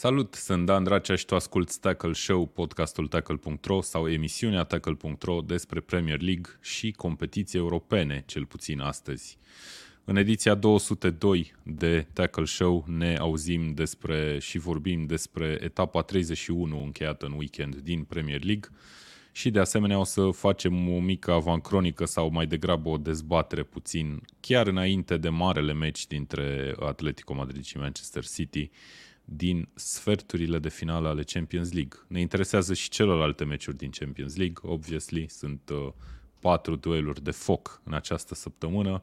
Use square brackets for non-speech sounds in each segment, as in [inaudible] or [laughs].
Salut, sunt Dan Dracea și tu asculti Tackle Show, podcastul Tackle.ro sau emisiunea Tackle.ro despre Premier League și competiții europene, cel puțin astăzi. În ediția 202 de Tackle Show ne auzim despre și vorbim despre etapa 31 încheiată în weekend din Premier League și de asemenea o să facem o mică avancronică sau mai degrabă o dezbatere puțin chiar înainte de marele meci dintre Atletico Madrid și Manchester City din sferturile de finală ale Champions League. Ne interesează și celelalte meciuri din Champions League, obviously, sunt uh, patru dueluri de foc în această săptămână,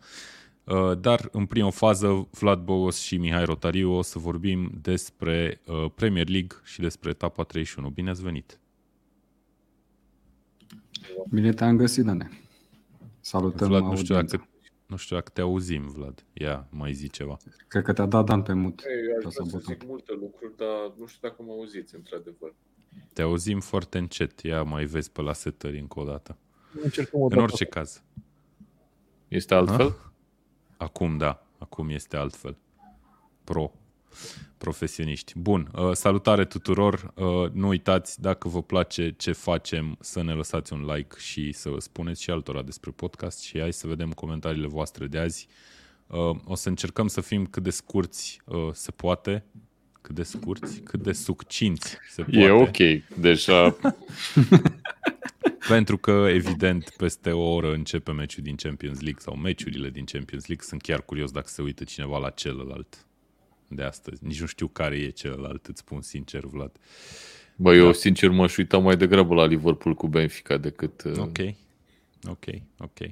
uh, dar în prima fază Vlad Bogos și Mihai Rotariu o să vorbim despre uh, Premier League și despre etapa 31. Bine ați venit! Bine te-am găsit, Dane. Salutăm Vlad, nu știu dacă nu știu dacă te auzim, Vlad. Ia, mai zi ceva. Cred că te-a dat Dan pe mut. Ei, aș vrea să zic multe lucruri, dar nu știu dacă mă auziți, într-adevăr. Te auzim foarte încet. Ia, mai vezi pe la setări încă o dată. În orice caz. Este altfel? Ha? Acum, da. Acum este altfel. Pro profesioniști. Bun, uh, salutare tuturor, uh, nu uitați dacă vă place ce facem să ne lăsați un like și să spuneți și altora despre podcast și hai să vedem comentariile voastre de azi. Uh, o să încercăm să fim cât de scurți se poate, cât de scurți, cât de succinți se poate. E ok, deja... [laughs] Pentru că, evident, peste o oră începe meciul din Champions League sau meciurile din Champions League. Sunt chiar curios dacă se uită cineva la celălalt de astăzi. Nici nu știu care e celălalt, îți spun sincer, Vlad. Bă, eu da. sincer m-aș uita mai degrabă la Liverpool cu Benfica decât... Uh... Ok, ok, ok.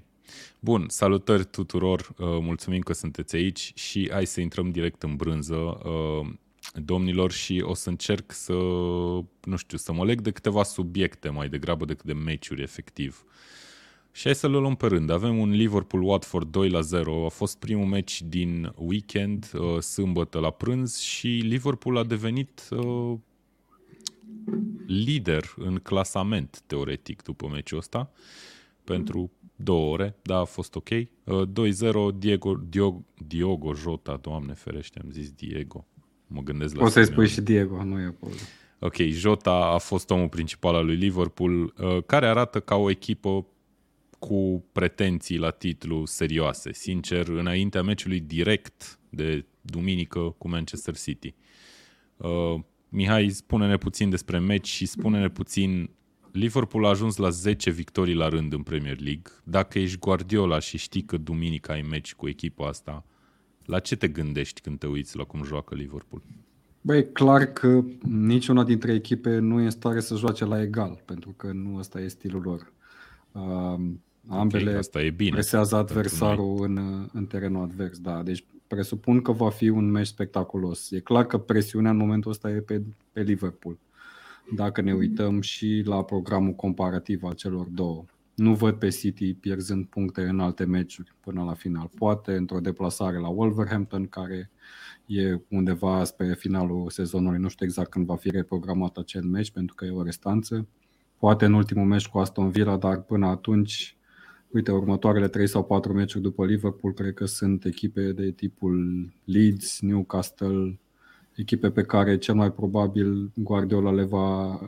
Bun, salutări tuturor, uh, mulțumim că sunteți aici și hai să intrăm direct în brânză, uh, domnilor, și o să încerc să, nu știu, să mă leg de câteva subiecte mai degrabă decât de meciuri, efectiv. Uh, și hai să le luăm pe rând. Avem un Liverpool-Watford 2 la 0. A fost primul meci din weekend, uh, sâmbătă la prânz și Liverpool a devenit uh, lider în clasament, teoretic, după meciul ăsta, pentru două ore, da, a fost ok. Uh, 2-0, Diego, Diogo, Diogo Jota, doamne ferește, am zis Diego. Mă gândesc la O să-i spui și Diego, nu e acolo. Ok, Jota a fost omul principal al lui Liverpool, uh, care arată ca o echipă cu pretenții la titlu serioase. Sincer, înaintea meciului direct de duminică cu Manchester City. Uh, Mihai, spune-ne puțin despre meci și spune-ne puțin Liverpool a ajuns la 10 victorii la rând în Premier League. Dacă ești Guardiola și știi că duminică ai meci cu echipa asta, la ce te gândești când te uiți la cum joacă Liverpool? Băi, clar că niciuna dintre echipe nu e în stare să joace la egal, pentru că nu ăsta e stilul lor. Uh, Ambele okay, asta e bine presează adversarul în, în terenul advers. Da. Deci presupun că va fi un meci spectaculos. E clar că presiunea în momentul ăsta e pe, pe Liverpool. Dacă ne uităm și la programul comparativ al celor două. Nu văd pe City pierzând puncte în alte meciuri până la final. Poate într-o deplasare la Wolverhampton, care e undeva spre finalul sezonului. Nu știu exact când va fi reprogramat acel meci, pentru că e o restanță. Poate în ultimul meci cu Aston Villa, dar până atunci Uite, următoarele 3 sau 4 meciuri după Liverpool cred că sunt echipe de tipul Leeds, Newcastle, echipe pe care cel mai probabil Guardiola le va,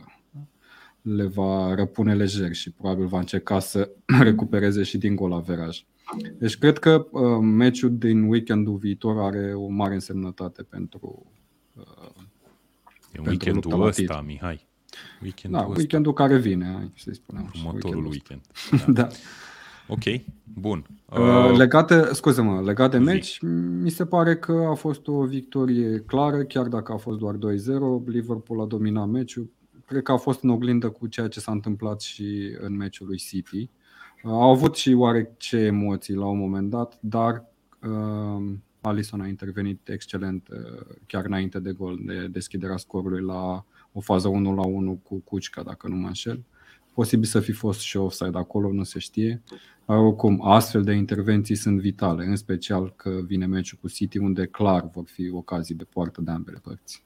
le va răpune lejer și probabil va încerca să [clears throat] recupereze și din gol averaj. Deci cred că uh, meciul din weekendul viitor are o mare însemnătate pentru uh, E pentru weekendul ăsta, Mihai. Weekendul da, ăsta. weekendul care vine, să spunem. Următorul weekend. weekend. [laughs] da. Ok, bun. Uh, uh legate, scuze-mă, legat de meci, mi se pare că a fost o victorie clară, chiar dacă a fost doar 2-0. Liverpool a dominat meciul. Cred că a fost în oglindă cu ceea ce s-a întâmplat și în meciul lui City. Uh, au avut și oarece emoții la un moment dat, dar uh, Alisson a intervenit excelent uh, chiar înainte de gol, de deschiderea scorului la o fază 1 la 1 cu Cucica, dacă nu mă înșel. Posibil să fi fost și offside acolo, nu se știe. Oricum, astfel de intervenții sunt vitale, în special că vine meciul cu City, unde clar vor fi ocazii de poartă de ambele părți.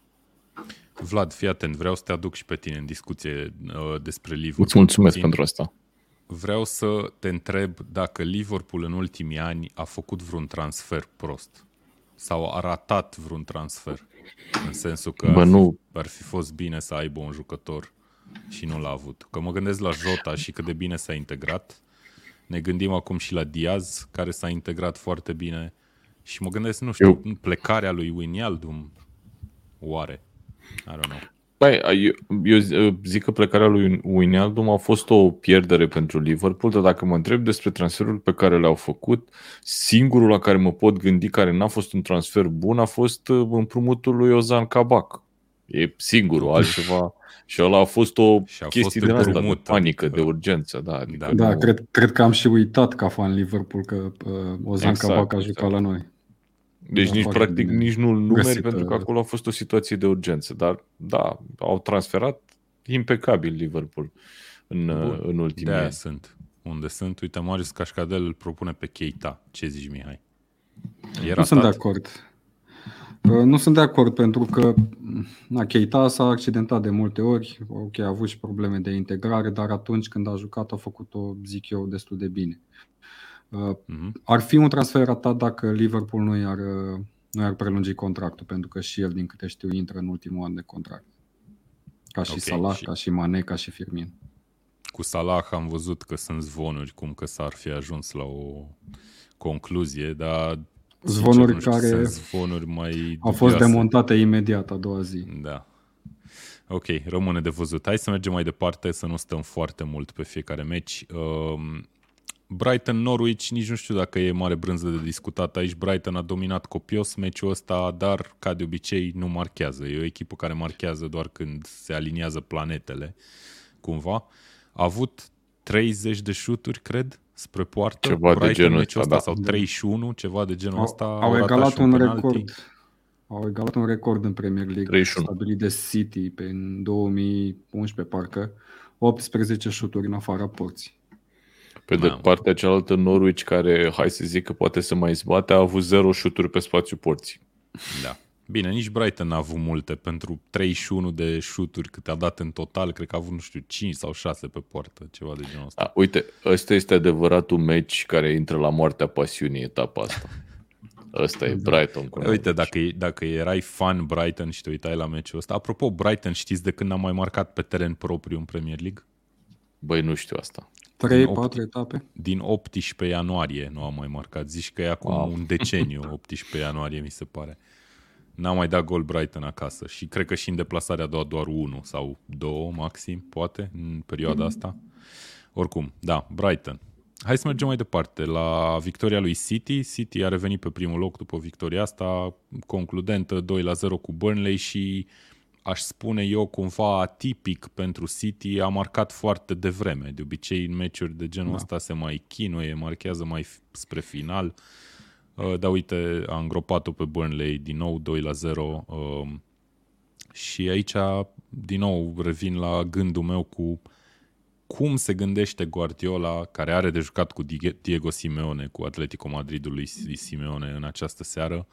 Vlad, fii atent, vreau să te aduc și pe tine în discuție uh, despre Liverpool. Îți mulțumesc Din... pentru asta. Vreau să te întreb dacă Liverpool în ultimii ani a făcut vreun transfer prost sau a ratat vreun transfer? În sensul că Bă, nu. ar fi fost bine să aibă un jucător și nu l-a avut. Că mă gândesc la Jota și cât de bine s-a integrat. Ne gândim acum și la Diaz, care s-a integrat foarte bine. Și mă gândesc, nu știu, Eu... plecarea lui Wijnaldum, oare? I don't know. Băi, eu, eu zic că plecarea lui Wijnaldum a fost o pierdere pentru Liverpool, dar dacă mă întreb despre transferul pe care le-au făcut, singurul la care mă pot gândi care n-a fost un transfer bun a fost uh, împrumutul lui Ozan Kabak. E singurul, altceva. Și ăla a fost o și a chestie fost de asta, de panică, de urgență. Da, adică da, da cred, cred că am și uitat ca fan Liverpool că uh, Ozan exact, Kabak a jucat exact. la noi. Deci nici practic bine. nici nu-l numeri găsit, pentru că acolo a fost o situație de urgență. Dar da, au transferat impecabil Liverpool în, Bun. în ultimii ani. sunt. Unde sunt? Uite, Marius Cașcadel îl propune pe Keita. Ce zici, Mihai? Era nu sunt de acord. Uh, nu sunt de acord pentru că na, Keita s-a accidentat de multe ori, ok, a avut și probleme de integrare, dar atunci când a jucat a făcut-o, zic eu, destul de bine. Uh-huh. Ar fi un transfer ratat dacă Liverpool nu i-ar, nu i-ar prelungi contractul, pentru că și el, din câte știu, intră în ultimul an de contract. Ca și okay, Salah, și... ca și Mane, ca și Firmin. Cu Salah am văzut că sunt zvonuri cum că s-ar fi ajuns la o concluzie, dar zvonuri sincer, care zvonuri mai au fost demontate imediat a doua zi. Da. Ok, rămâne de văzut. Hai să mergem mai departe, să nu stăm foarte mult pe fiecare meci. Uh, Brighton Norwich, nici nu știu dacă e mare brânză de discutat aici. Brighton a dominat copios meciul ăsta, dar ca de obicei nu marchează. E o echipă care marchează doar când se aliniază planetele, cumva. A avut 30 de șuturi, cred, spre poartă. Ceva Brighton de genul ăsta, da. Sau 31, ceva de genul ăsta. Au, au egalat un, un record. Au egalat un record în Premier League 31. stabilit de City pe în 2011 parcă. 18 șuturi în afara porții. Pe de partea cealaltă, Norwich, care, hai să zic că poate să mai zbate, a avut zero șuturi pe spațiu porții. Da. Bine, nici Brighton n-a avut multe. Pentru 31 de șuturi cât a dat în total, cred că a avut, nu știu, 5 sau 6 pe poartă, ceva de genul ăsta. A, uite, ăsta este adevăratul meci care intră la moartea pasiunii etapa asta. Ăsta e Brighton. Cu Uite, dacă, dacă erai fan Brighton și te uitai la meciul ăsta. Apropo, Brighton, știți de când a mai marcat pe teren propriu în Premier League? Băi, nu știu asta. 3-4 etape? Din 18 ianuarie nu am mai marcat. Zici că e acum wow. un deceniu, 18 ianuarie mi se pare. N-a mai dat gol Brighton acasă și cred că și în deplasarea a doua doar 1 sau 2 maxim, poate, în perioada mm-hmm. asta. Oricum, da, Brighton. Hai să mergem mai departe. La victoria lui City, City a revenit pe primul loc după victoria asta, concludentă 2 la 0 cu Burnley și aș spune eu, cumva atipic pentru City, a marcat foarte devreme. De obicei, în meciuri de genul da. ăsta se mai chinuie, marchează mai spre final. Uh, dar uite, a îngropat-o pe Burnley din nou 2 la 0. Uh, și aici, din nou, revin la gândul meu cu cum se gândește Guardiola, care are de jucat cu Diego Simeone, cu Atletico Madridului Simeone în această seară,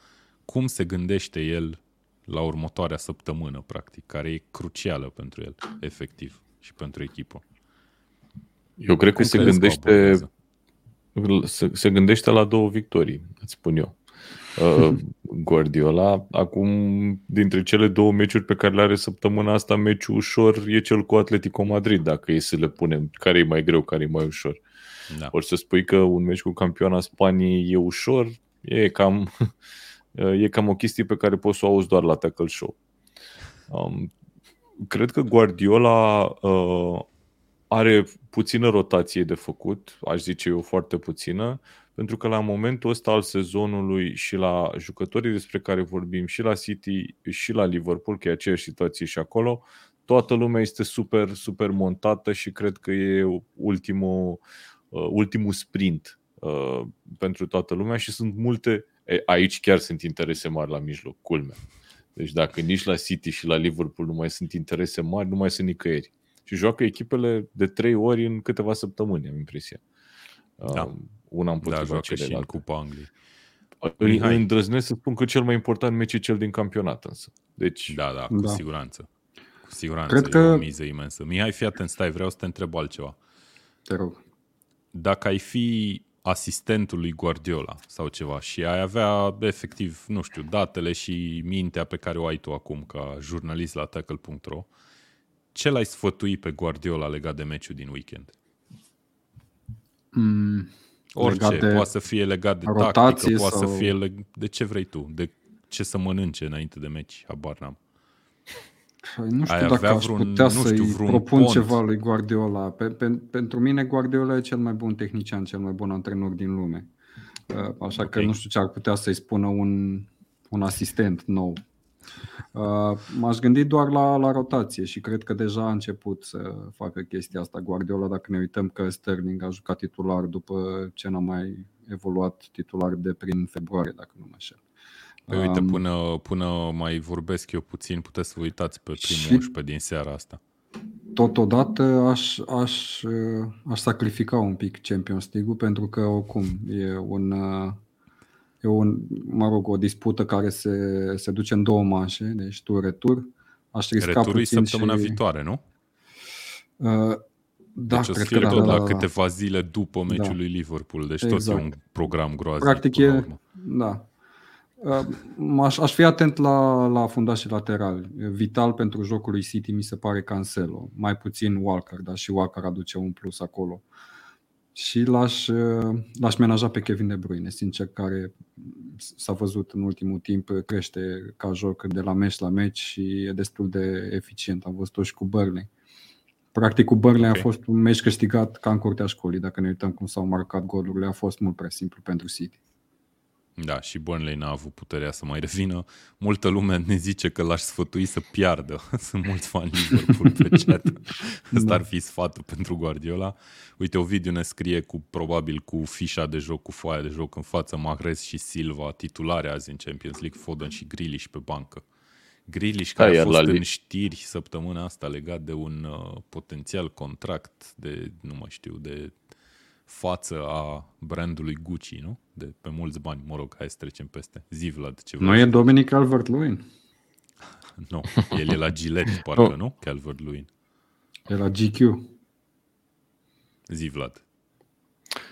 cum se gândește el la următoarea săptămână, practic, care e crucială pentru el, efectiv, și pentru echipă. Eu cred că se gândește, se, se gândește la două victorii, îți spun eu. Uh, [laughs] Guardiola, acum, dintre cele două meciuri pe care le are săptămâna asta, meciul ușor e cel cu Atletico Madrid, dacă e să le punem, care e mai greu, care e mai ușor. Da. Ori să spui că un meci cu campioana Spaniei e ușor, e cam [laughs] e cam o chestie pe care poți să o auzi doar la Tackle Show. Um, cred că Guardiola uh, are puțină rotație de făcut, aș zice eu foarte puțină, pentru că la momentul ăsta al sezonului și la jucătorii despre care vorbim și la City și la Liverpool, că e aceeași situație și acolo, toată lumea este super, super montată și cred că e ultimul, uh, ultimul sprint uh, pentru toată lumea și sunt multe aici chiar sunt interese mari la mijloc, culmea. Deci dacă nici la City și la Liverpool nu mai sunt interese mari, nu mai sunt nicăieri. Și joacă echipele de trei ori în câteva săptămâni, am impresia. Da. Um, una împotriva da, și în Cupa Angliei. Îi îndrăznesc să spun că cel mai important meci e cel din campionat însă. Deci... Da, da, cu da. siguranță. Cu siguranță Cred e că... o miză imensă. Mihai, fii atent, stai, vreau să te întreb altceva. Te rog. Dacă ai fi asistentul lui Guardiola sau ceva și ai avea efectiv, nu știu, datele și mintea pe care o ai tu acum ca jurnalist la tackle.ro, ce l-ai sfătui pe Guardiola legat de meciul din weekend? Mm, Orice, poate să fie legat de tactică, poate sau... să fie leg- de ce vrei tu, de ce să mănânce înainte de meci, habar n-am. Păi nu știu Ai dacă aș vreun, putea nu să-i vreun propun pont. ceva lui Guardiola. Pe, pe, pentru mine Guardiola e cel mai bun tehnician, cel mai bun antrenor din lume. Uh, așa okay. că nu știu ce ar putea să-i spună un, un asistent nou. Uh, m-aș gândi doar la, la rotație și cred că deja a început să facă chestia asta Guardiola dacă ne uităm că Sterling a jucat titular după ce n-a mai evoluat titular de prin februarie, dacă nu mă înșel. Păi uite, până, până mai vorbesc eu puțin, puteți să vă uitați pe primul 11 din seara asta. Totodată aș, aș, aș sacrifica un pic Champions League-ul pentru că oricum e un, e un, mă rog, o dispută care se, se duce în două manșe, deci tur retur. Aș risca Returul puțin săptămâna și, viitoare, nu? Uh, da, deci cred că tot da, la da, câteva zile după meciul da. lui Liverpool, deci exact. tot e exact. un program groaznic. Practic e, da, Aș, aș fi atent la, la fundașii laterali. Vital pentru jocul lui City mi se pare Cancelo. Mai puțin Walker, dar și Walker aduce un plus acolo. Și l-aș, l-aș menaja pe Kevin De Bruyne, sincer, care s-a văzut în ultimul timp, crește ca joc de la meci la meci și e destul de eficient. Am văzut-o și cu Burnley. Practic cu Burnley okay. a fost un meci câștigat ca în curtea școlii. Dacă ne uităm cum s-au marcat golurile, a fost mult prea simplu pentru City. Da, și Burnley n-a avut puterea să mai revină. Multă lume ne zice că l-aș sfătui să piardă. [laughs] Sunt mulți fani Liverpool pe chat. [laughs] Ăsta da. ar fi sfatul pentru Guardiola. Uite, Ovidiu ne scrie cu probabil cu fișa de joc, cu foaia de joc în față, Mahrez și Silva, titulare azi în Champions League, Foden și Grealish pe bancă. Grealish care da, a fost în știri săptămâna asta legat de un uh, potențial contract de, nu mai știu, de față a brandului Gucci, nu? De pe mulți bani, mă rog, hai să trecem peste. Zi, Vlad, ce Nu e Dominic Calvert-Lewin? [laughs] nu, el e la Gillette, [laughs] parcă, oh. nu? Calvert-Lewin. E la GQ. Zi, Vlad.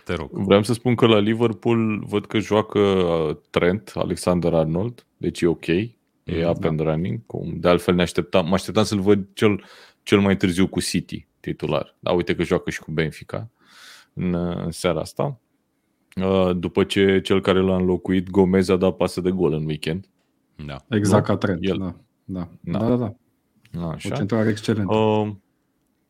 Te rog. Vreau să spun că la Liverpool văd că joacă uh, Trent, Alexander Arnold, deci e ok, e mm, up da. and running. Cum de altfel ne așteptam, mă așteptam să-l văd cel, cel mai târziu cu City, titular. Dar uite că joacă și cu Benfica în, în seara asta. Uh, după ce cel care l-a înlocuit, Gomez a dat pasă de gol în weekend. Da. Exact ca Trent. El. Da. Da. Da. da, da, da. Așa. O centrare excelentă. Uh,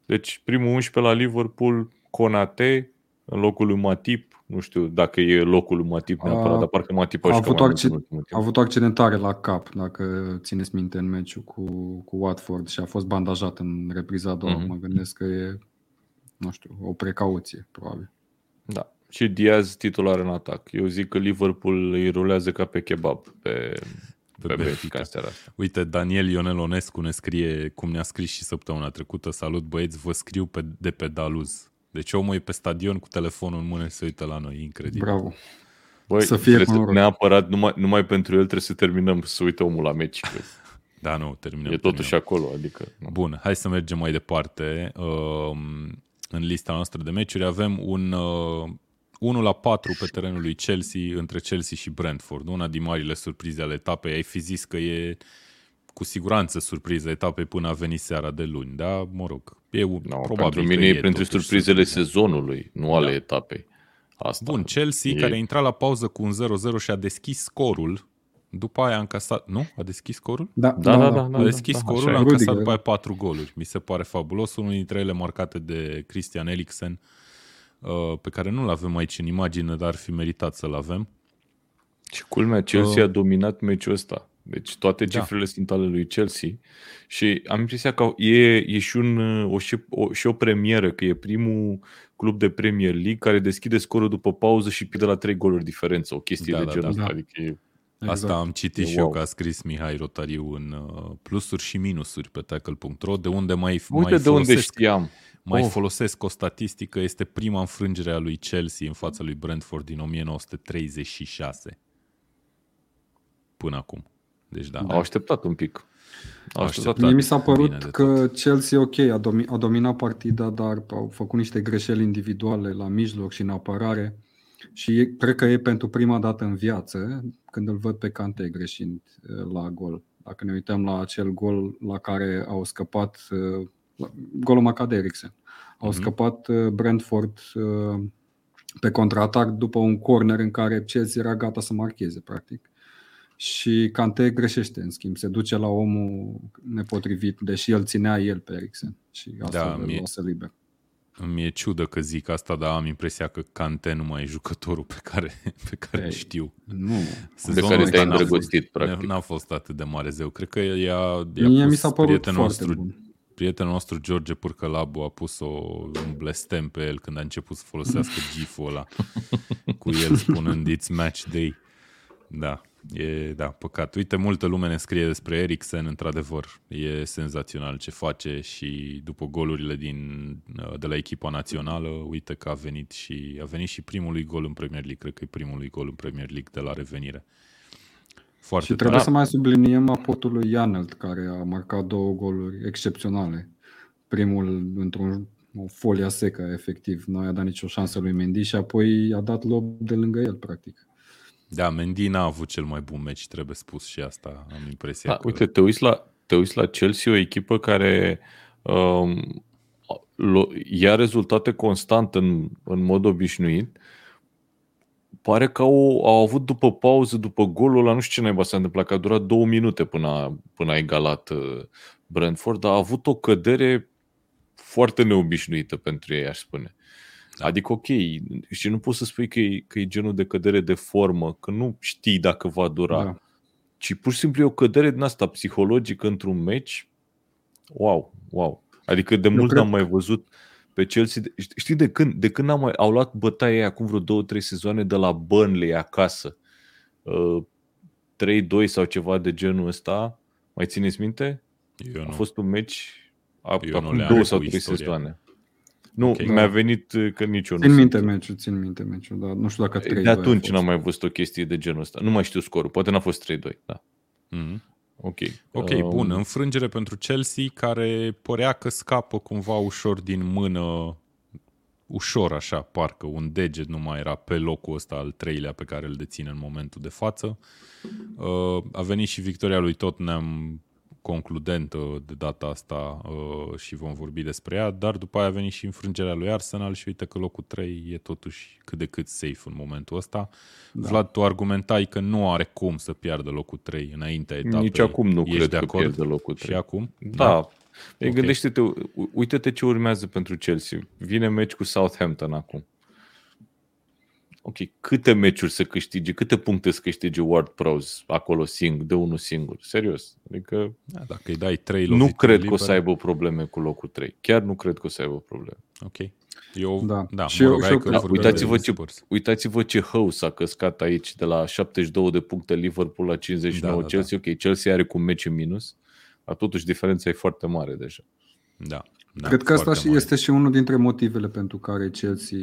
deci primul 11 la Liverpool, Conate, în locul lui Matip. Nu știu dacă e locul lui Matip neapărat, a, dar parcă Matip a, a avut, acc- a avut o accidentare la cap, dacă țineți minte, în meciul cu, cu Watford și a fost bandajat în repriza a doua. Mm-hmm. Mă gândesc că e nu știu, o precauție, probabil. Da. Și Diaz titular în atac. Eu zic că Liverpool îi rulează ca pe kebab pe, pe, pe Benfica seara asta. Uite, Daniel Ionel Onescu ne scrie, cum ne-a scris și săptămâna trecută, salut băieți, vă scriu pe, de pe Daluz. Deci omul e pe stadion cu telefonul în mână și se uită la noi, incredibil. Bravo. Băi, să fie să, neapărat, numai, numai pentru el trebuie să terminăm să uită omul la meci. da, nu, terminăm. E totuși terminăm. acolo, adică... Nu. Bun, hai să mergem mai departe. Uh, în lista noastră de meciuri. Avem un uh, 1 la 4 pe terenul lui Chelsea între Chelsea și Brentford. Una din marile surprize ale etapei. Ai fi zis că e cu siguranță surpriza etapei până a venit seara de luni, da? Mă rog, e no, probabil Pentru mine e, e printre surprizele surpriza. sezonului, nu ale da. etapei. Asta Bun, Chelsea, e... care a intrat la pauză cu un 0-0 și a deschis scorul după aia a încasat, nu? A deschis scorul? Da, da, da. da, da a deschis da, scorul, a încasat după aia patru goluri. Mi se pare fabulos. Unul dintre ele marcate de Christian Eriksen, uh, pe care nu-l avem aici în imagine, dar ar fi meritat să-l avem. Și culmea, Chelsea uh, a dominat meciul ăsta. Deci toate da. cifrele da. sunt ale lui Chelsea și am impresia că e, e și, un, o, și, o, și o premieră, că e primul club de Premier League care deschide scorul după pauză și pierde la trei goluri diferență, o chestie da, de da, genul da, da. Adică e Exact. Asta am citit e și wow. eu că a scris Mihai Rotariu în uh, plusuri și minusuri pe tackle.ro, de unde mai, Uite mai de folosesc, unde știam. Mai oh. folosesc o statistică, este prima înfrângere a lui Chelsea în fața lui Brentford din 1936. Până acum. Deci da. Au așteptat un pic. Au așteptat. Mie mi s-a părut că Chelsea, ok, a, domi- a dominat partida, dar au făcut niște greșeli individuale la mijloc și în apărare Și cred că e pentru prima dată în viață când îl văd pe Cante greșind uh, la gol. Dacă ne uităm la acel gol la care au scăpat uh, golul Macade Eriksen. Au mm-hmm. scăpat Brentford pe contraatac după un corner în care Chelsea era gata să marcheze, practic. Și Cante greșește, în schimb, se duce la omul nepotrivit, deși el ținea el pe Eriksen și asta da, mie, lasă liber. Mi e ciudă că zic asta, dar am impresia că Cante nu mai e jucătorul pe care, pe care Ei, știu. Nu. Sezonul de care te-ai îndrăgostit, practic. N-a fost atât de mare zeu. Cred că ea, ea Mie mi s-a părut prietenul nostru, bun. prietenul nostru George Purcălabu a pus o, un blestem pe el când a început să folosească gif-ul ăla [laughs] cu el spunând It's match day. Da, E, da, păcat. Uite, multă lume ne scrie despre Eriksen, într-adevăr. E senzațional ce face și după golurile din, de la echipa națională, uite că a venit și a venit și primul gol în Premier League, cred că e primul gol în Premier League de la revenire. Foarte și trebuie tare. să mai subliniem aportul lui Janelt, care a marcat două goluri excepționale. Primul într-un o folia secă, efectiv. Nu a dat nicio șansă lui Mendy și apoi a dat lob de lângă el, practic. Da, Mendy n-a avut cel mai bun meci, trebuie spus și asta, am impresia. Da, că... Uite, te uiți, la, te uiți la Chelsea, o echipă care um, ia rezultate constant în, în mod obișnuit. Pare că au, au avut după pauză, după golul ăla, nu știu ce naiba s-a întâmplat, că a durat două minute până a, până a egalat uh, Brentford, dar a avut o cădere foarte neobișnuită pentru ei, aș spune. Da. Adică, ok, și nu poți să spui că e, că e genul de cădere de formă, că nu știi dacă va dura, da. ci pur și simplu e o cădere din asta psihologică într-un meci. Wow, wow. Adică de Eu mult cred... n-am mai văzut pe Chelsea. Știi de când? De când am mai, au luat bătaia acum vreo două, trei sezoane de la Burnley acasă. Uh, 3-2 sau ceva de genul ăsta. Mai țineți minte? Eu nu. A fost un meci acum două sau trei sezoane. Nu, okay. mi-a venit uh, că nici eu nu Țin minte meciul, țin minte meciul, dar nu știu dacă 3 De atunci n-am mai văzut o chestie de genul ăsta. Nu mai știu scorul, poate n-a fost 3-2, da. Mm-hmm. Ok. Ok, um... bun. Înfrângere pentru Chelsea, care părea că scapă cumva ușor din mână, ușor așa, parcă un deget nu mai era pe locul ăsta al treilea pe care îl deține în momentul de față. Uh, a venit și victoria lui Tottenham concludentă de data asta uh, și vom vorbi despre ea, dar după aia a venit și înfrângerea lui Arsenal și uite că locul 3 e totuși cât de cât safe în momentul ăsta. Da. Vlad, tu argumentai că nu are cum să piardă locul 3 înainte etapei. Nici acum nu Ești cred de acord? că pierde locul 3. Și acum? Da. da. Okay. Gândește-te, uite-te ce urmează pentru Chelsea. Vine meci cu Southampton acum ok, câte meciuri să câștige, câte puncte să câștige Ward Prowse acolo singur, de unul singur, serios. Adică da, dacă îi dai trei Nu cred liber... că o să aibă probleme cu locul 3. Chiar nu cred că o să aibă probleme. Ok. Eu, da. da și eu, și eu, da, uitați-vă, ce, uitați-vă ce hău s-a căscat aici de la 72 de puncte Liverpool la 59 da, da, Chelsea. Da. Ok, Chelsea are cu meci în minus, dar totuși diferența e foarte mare deja. Da. Da, Cred că asta și este și unul dintre motivele pentru care Chelsea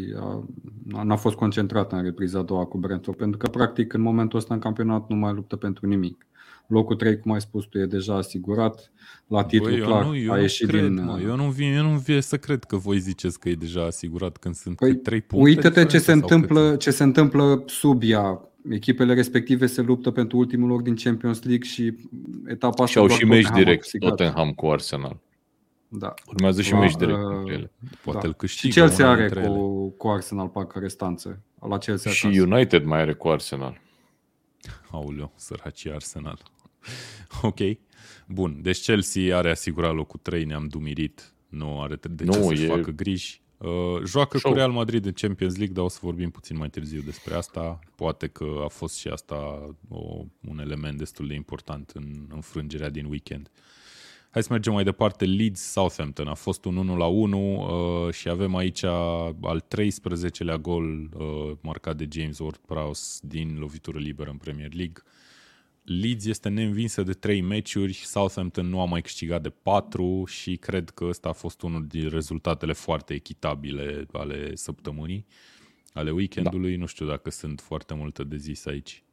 a, n-a fost concentrat în repriza a doua cu Brentford, pentru că practic în momentul ăsta în campionat nu mai luptă pentru nimic. Locul 3, cum ai spus tu, e deja asigurat. La titlu Băi, clar nu, a ieșit cred, din... Mă, eu nu vin, eu nu vin să cred că voi ziceți că e deja asigurat când sunt păi, 3 puncte. Uite-te ce se, întâmplă, ce se întâmplă sub ea. Echipele respective se luptă pentru ultimul loc din Champions League și etapa asta... Și au și meci direct Tottenham cu Arsenal. Da. Urmează și meci direct uh, ele. Poate da. îl câștigă. Și Chelsea are cu, cu Arsenal parcă restanțe. La Chelsea și acasă. United mai are cu Arsenal. Auleu, săracii Arsenal. [laughs] ok. Bun, deci Chelsea are asigurat locul 3, ne-am dumirit. Nu are de ce nu, să-și e... facă griji. Uh, joacă Show. cu Real Madrid în Champions League, dar o să vorbim puțin mai târziu despre asta. Poate că a fost și asta o, un element destul de important în înfrângerea din weekend. Uh, Hai să mergem mai departe. Leeds Southampton a fost un 1 la 1 uh, și avem aici al 13-lea gol uh, marcat de James Ward-Prowse din lovitură liberă în Premier League. Leeds este neînvinsă de 3 meciuri, Southampton nu a mai câștigat de 4 și cred că ăsta a fost unul din rezultatele foarte echitabile ale săptămânii, ale weekendului. Da. Nu știu dacă sunt foarte multe de zis aici.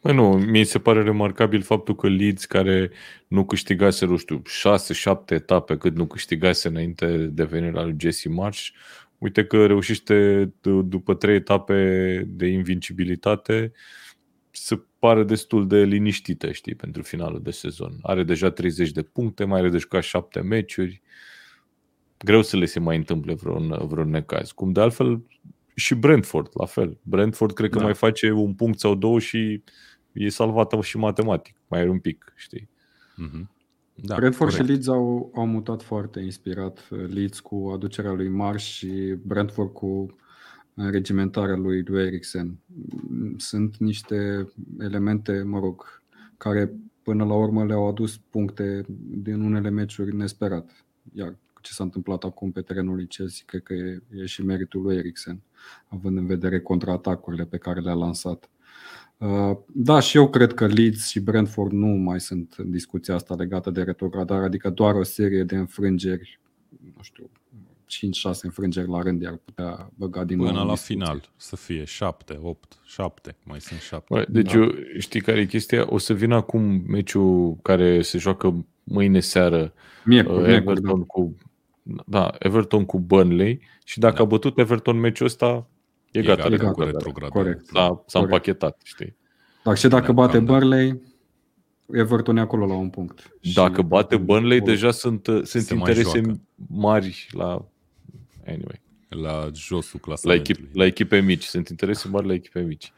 Păi nu, mi se pare remarcabil faptul că Leeds, care nu câștigase, nu știu, 6-7 etape cât nu câștigase înainte de venirea lui Jesse Marsh, uite că reușește după trei etape de invincibilitate să pare destul de liniștită, știi, pentru finalul de sezon. Are deja 30 de puncte, mai are de jucat 7 meciuri. Greu să le se mai întâmple vreun, vreun necaz. Cum de altfel și Brentford, la fel. Brentford cred că da. mai face un punct sau două și e salvată și matematic. Mai are un pic, știi. Mm-hmm. Da, Brentford corect. și Leeds au, au mutat foarte inspirat. Leeds cu aducerea lui Marsh și Brentford cu regimentarea lui, lui Eriksen. Sunt niște elemente, mă rog, care până la urmă le-au adus puncte din unele meciuri nesperat. Iar ce s-a întâmplat acum pe terenul lui Chelsea, cred că e, e și meritul lui Eriksen, având în vedere contraatacurile pe care le-a lansat. Uh, da, și eu cred că Leeds și Brentford nu mai sunt în discuția asta legată de retrogradare, adică doar o serie de înfrângeri, nu știu, 5-6 înfrângeri la rând ar putea băga din Până nou la final să fie 7, 8, 7, mai sunt 7. Bă, deci da. eu, știi care e chestia? O să vină acum meciul care se joacă mâine seară miercuri, uh, Everton miercuri, da. cu da, Everton cu Burnley și dacă da. a bătut Everton meciul ăsta e, e gata, gata cu retrogradare. Corect. S-a, s-a corect. împachetat, știi? Dar și dacă bate Burnley, Everton e acolo la un punct. Dacă și bate Burnley, deja sunt, sunt interese mari la anyway. La josul clasamentului. La, echip, la echipe mici. Sunt interese mari la echipe mici.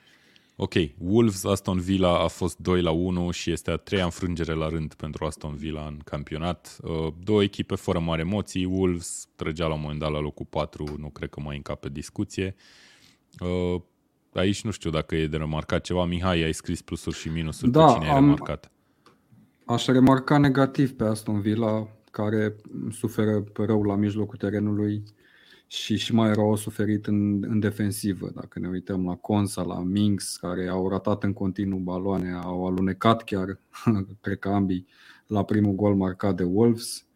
Ok, Wolves Aston Villa a fost 2 la 1 și este a treia înfrângere la rând pentru Aston Villa în campionat. Uh, două echipe fără mari emoții. Wolves trăgea la un moment dat la locul 4, nu cred că mai încape discuție. Uh, aici nu știu dacă e de remarcat ceva. Mihai, ai scris plusuri și minusuri. Da, pe cine am, ai remarcat? Aș remarca negativ pe Aston Villa, care suferă rău la mijlocul terenului și și mai rău au suferit în, în defensivă. Dacă ne uităm la Consa, la Minx, care au ratat în continuu baloane, au alunecat chiar, [laughs] cred că ambii, la primul gol marcat de Wolves.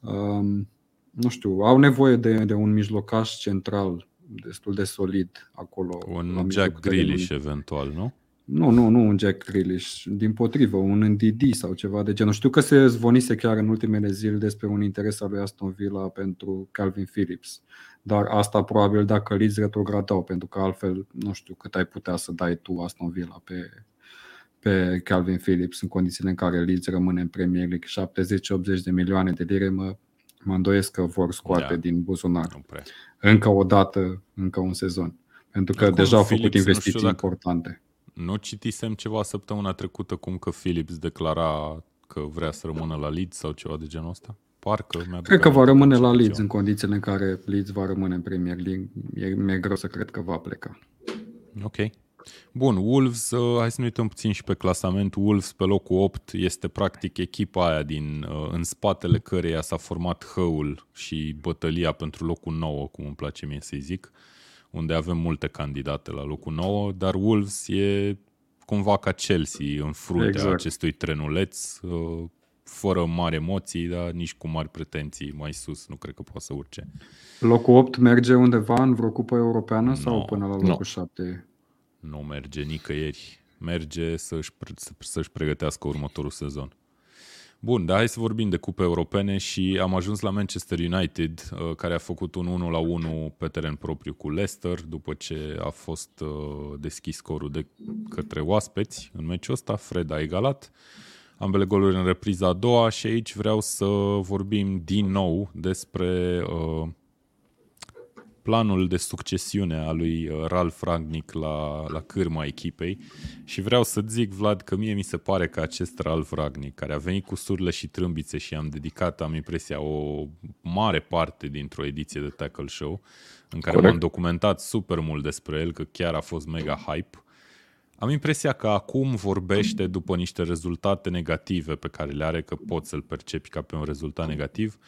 Um, nu știu, au nevoie de, de un mijlocaș central destul de solid acolo. Un Jack Grealish eventual, nu? Nu, nu, nu un Jack Grealish, din potrivă, un NDD sau ceva de genul. Știu că se zvonise chiar în ultimele zile despre un interes al lui Aston Villa pentru Calvin Phillips, dar asta probabil dacă Leeds retrogradau, pentru că altfel nu știu cât ai putea să dai tu Aston Villa pe, pe Calvin Phillips în condițiile în care Leeds rămâne în Premier League 70-80 de milioane de lire, mă, mă îndoiesc că vor scoate da. din buzunar. Încă o dată, încă un sezon. Pentru că Acum, deja au făcut Phillips, investiții dacă... importante nu citisem ceva săptămâna trecută cum că Philips declara că vrea să rămână la Leeds sau ceva de genul ăsta? Parcă mi Cred că va rămâne la Leeds în condițiile în care Leeds va rămâne în Premier League. E, mi-e greu să cred că va pleca. Ok. Bun, Wolves, uh, hai să ne uităm puțin și pe clasament. Wolves pe locul 8 este practic echipa aia din, uh, în spatele căreia s-a format hăul și bătălia pentru locul 9, cum îmi place mie să-i zic. Uh, unde avem multe candidate la locul 9, dar Wolves e cumva ca Chelsea în fruntea exact. acestui trenuleț, uh, fără mari emoții, dar nici cu mari pretenții mai sus, nu cred că poate să urce. Locul 8 merge undeva în vreo cupă europeană no, sau până la locul no. 7? Nu merge nicăieri. Merge să-și, să-și pregătească următorul sezon. Bun, dar hai să vorbim de cupe europene și am ajuns la Manchester United, uh, care a făcut un 1 la 1 pe teren propriu cu Leicester, după ce a fost uh, deschis scorul de către oaspeți în meciul ăsta. Fred a egalat ambele goluri în repriza a doua și aici vreau să vorbim din nou despre uh, planul de succesiune a lui uh, Ralf Ragnic la, la cârma echipei și vreau să zic, Vlad, că mie mi se pare că acest Ralf Ragnic, care a venit cu surle și trâmbițe și am dedicat, am impresia, o mare parte dintr-o ediție de Tackle Show, în care Corect. m-am documentat super mult despre el, că chiar a fost mega hype, am impresia că acum vorbește după niște rezultate negative pe care le are, că poți să-l percepi ca pe un rezultat negativ,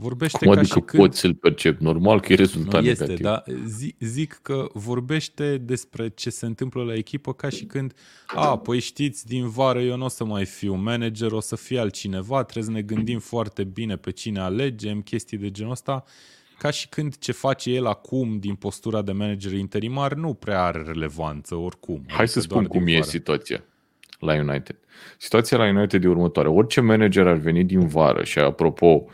Vorbește Cum ca adică și când... poți să-l percep? Normal că e rezultat nu este, negativ. Da, zic, zic că vorbește despre ce se întâmplă la echipă ca și când, a, păi știți, din vară eu nu o să mai fiu manager, o să fie altcineva, trebuie să ne gândim foarte bine pe cine alegem, chestii de genul ăsta, ca și când ce face el acum din postura de manager interimar nu prea are relevanță oricum. Hai adică să spun cum e vară. situația la United. Situația la United e următoare. Orice manager ar veni din vară și apropo,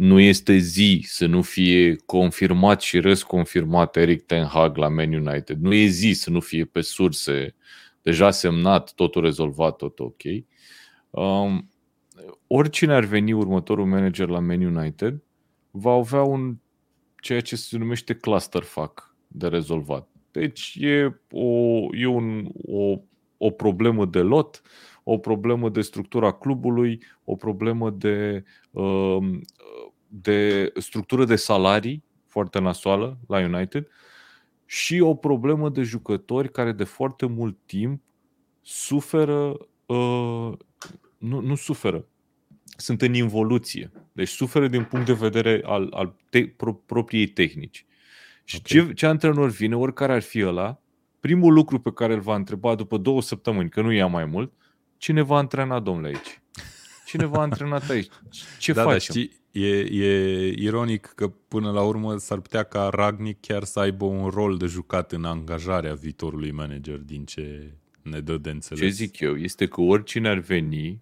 nu este zi să nu fie confirmat și răsconfirmat Eric Ten Hag la Man United. Nu e zi să nu fie pe surse deja semnat, totul rezolvat, tot ok. Um, oricine ar veni următorul manager la Man United va avea un ceea ce se numește cluster fuck de rezolvat. Deci e o, e un, o, o problemă de lot, o problemă de structura clubului, o problemă de, um, de structură de salarii foarte nasoală la United și o problemă de jucători care de foarte mult timp suferă, uh, nu, nu suferă, sunt în involuție. Deci suferă din punct de vedere al, al te, pro, propriei tehnici. Și okay. ce, ce antrenor vine, oricare ar fi ăla, primul lucru pe care îl va întreba după două săptămâni, că nu ia mai mult, cine va antrena domnule aici? Cine v-a antrenat aici? Ce da, facem? Da, știi, e, e ironic că până la urmă s-ar putea ca Ragnic chiar să aibă un rol de jucat în angajarea viitorului manager din ce ne dă de înțeles. Ce zic eu este că oricine ar veni,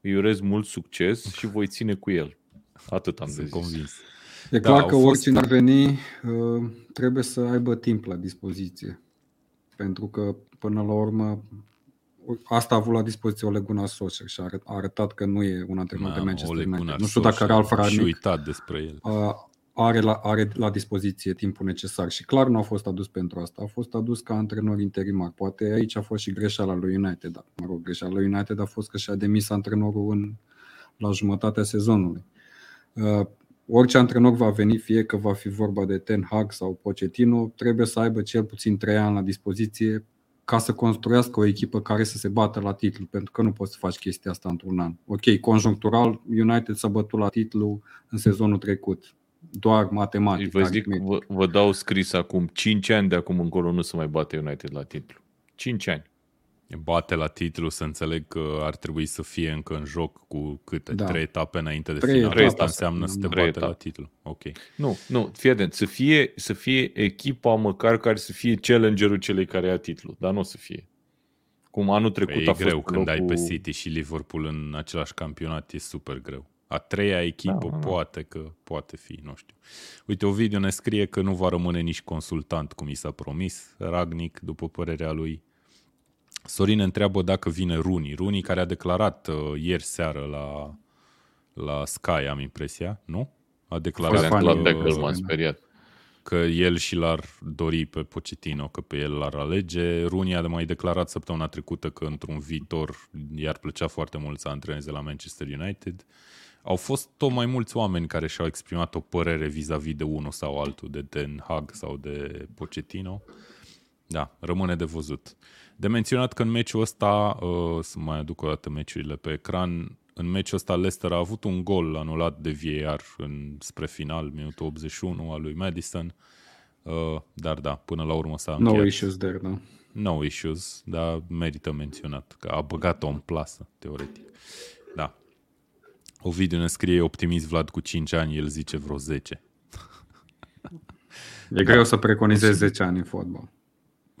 îi urez mult succes și voi ține cu el. Atât am Sunt convins. E da, clar că oricine ar veni uh, trebuie să aibă timp la dispoziție. Pentru că, până la urmă, asta a avut la dispoziție Ole Gunnar Solskjaer și a arătat că nu e un antrenor de Manchester United. Nu știu dacă Ralf Rangnick uitat despre el. are la, are la dispoziție timpul necesar și clar nu a fost adus pentru asta. A fost adus ca antrenor interimar. Poate aici a fost și greșeala lui United. Dar, mă rog, greșeala lui United a fost că și-a demis antrenorul în, la jumătatea sezonului. Uh, orice antrenor va veni, fie că va fi vorba de Ten Hag sau Pochettino, trebuie să aibă cel puțin 3 ani la dispoziție ca să construiască o echipă care să se bată la titlu, pentru că nu poți să faci chestia asta într-un an. Ok, conjunctural, United s-a bătut la titlu în sezonul trecut, doar matematic. Deci vă, zic, vă, vă dau scris acum, 5 ani de acum încolo nu se mai bate United la titlu. 5 ani bate la titlu, să înțeleg că ar trebui să fie încă în joc cu câte? Da. Trei etape înainte de final. Trei Asta înseamnă să te bate etape. la titlu. Ok. Nu, nu, fii atent. Să fie, să fie echipa măcar care să fie challengerul celei care ia titlu, dar nu o să fie. Cum anul trecut păi a fost greu când locul... ai pe City și Liverpool în același campionat, e super greu. A treia echipă da, da. poate că poate fi, nu știu. Uite, Ovidiu ne scrie că nu va rămâne nici consultant, cum i s-a promis. Ragnic, după părerea lui, Sorin întreabă dacă vine Runi. Runi care a declarat uh, ieri seară la, la Sky, am impresia, nu? A declarat că, uh, m-a speriat. că el și l-ar dori pe Pochettino, că pe el l-ar alege. Runi a mai declarat săptămâna trecută că într-un viitor i-ar plăcea foarte mult să antreneze la Manchester United. Au fost tot mai mulți oameni care și-au exprimat o părere vis-a-vis de unul sau altul, de Den Hag sau de Pochettino. Da, rămâne de văzut. De menționat că în meciul ăsta, uh, să mai aduc o dată meciurile pe ecran, în meciul ăsta Leicester a avut un gol anulat de VAR în, spre final, minutul 81 al lui Madison, uh, dar da, până la urmă s-a încheiat. No issues there, da. No issues, dar merită menționat că a băgat-o în plasă, teoretic. Da. Ovidiu ne scrie optimist Vlad cu 5 ani, el zice vreo 10. E greu să preconizezi 10 ani în fotbal.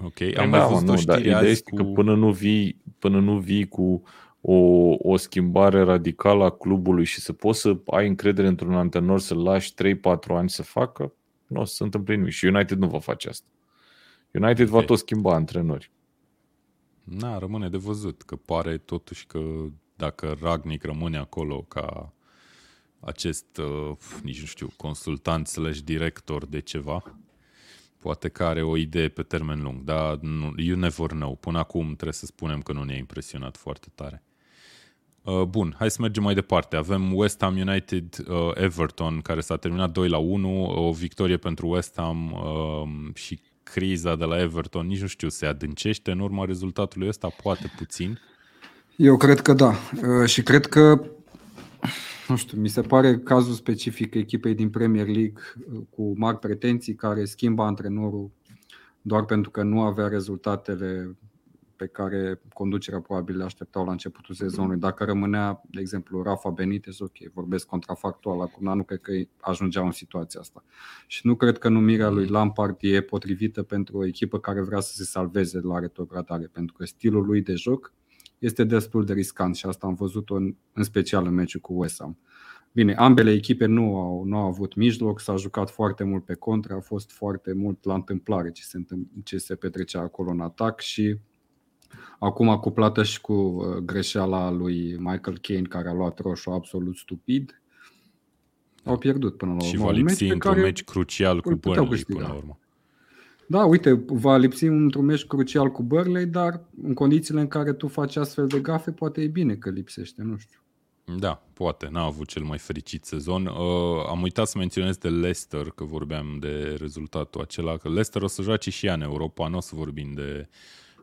Ok, păi am da, văzut nu, o știre dar ideea este cu... că până nu vii, până nu vii cu o, o schimbare radicală a clubului și să poți să ai încredere într-un antrenor să-l lași 3-4 ani să facă, nu o să se întâmple nimic. Și United nu va face asta. United okay. va tot schimba antrenori. Na, rămâne de văzut, că pare totuși că dacă Ragnic rămâne acolo ca acest, uh, nici nu știu, consultant slash director de ceva, Poate că are o idee pe termen lung, dar nu, you never know. Până acum trebuie să spunem că nu ne-a impresionat foarte tare. Uh, bun, hai să mergem mai departe. Avem West Ham United uh, Everton, care s-a terminat 2 la 1, o victorie pentru West Ham uh, și criza de la Everton, nici nu știu, se adâncește în urma rezultatului ăsta, poate puțin. Eu cred că da. Uh, și cred că nu știu, mi se pare cazul specific echipei din Premier League uh, cu mari pretenții care schimbă antrenorul doar pentru că nu avea rezultatele pe care conducerea probabil le așteptau la începutul sezonului. Dacă rămânea, de exemplu, Rafa Benitez, ok, vorbesc contrafactual, acum nu cred că ajungea în situația asta. Și nu cred că numirea lui Lampard e potrivită pentru o echipă care vrea să se salveze la retrogradare, pentru că stilul lui de joc este destul de riscant și asta am văzut-o în, în special în meciul cu West Ham. Bine, ambele echipe nu au, nu au avut mijloc, s-a jucat foarte mult pe contra, a fost foarte mult la întâmplare ce se, ce se petrecea acolo în atac și acum cuplată și cu uh, greșeala lui Michael Kane care a luat roșu absolut stupid, au pierdut până la urmă. Și va lipsi într-un meci crucial cu Burnley până la urmă. Da, uite, va lipsi într-un meci crucial cu Burnley, dar în condițiile în care tu faci astfel de gafe, poate e bine că lipsește, nu știu. Da, poate, n-a avut cel mai fericit sezon. Uh, am uitat să menționez de Leicester, că vorbeam de rezultatul acela, că Leicester o să joace și ea în Europa, nu o să vorbim de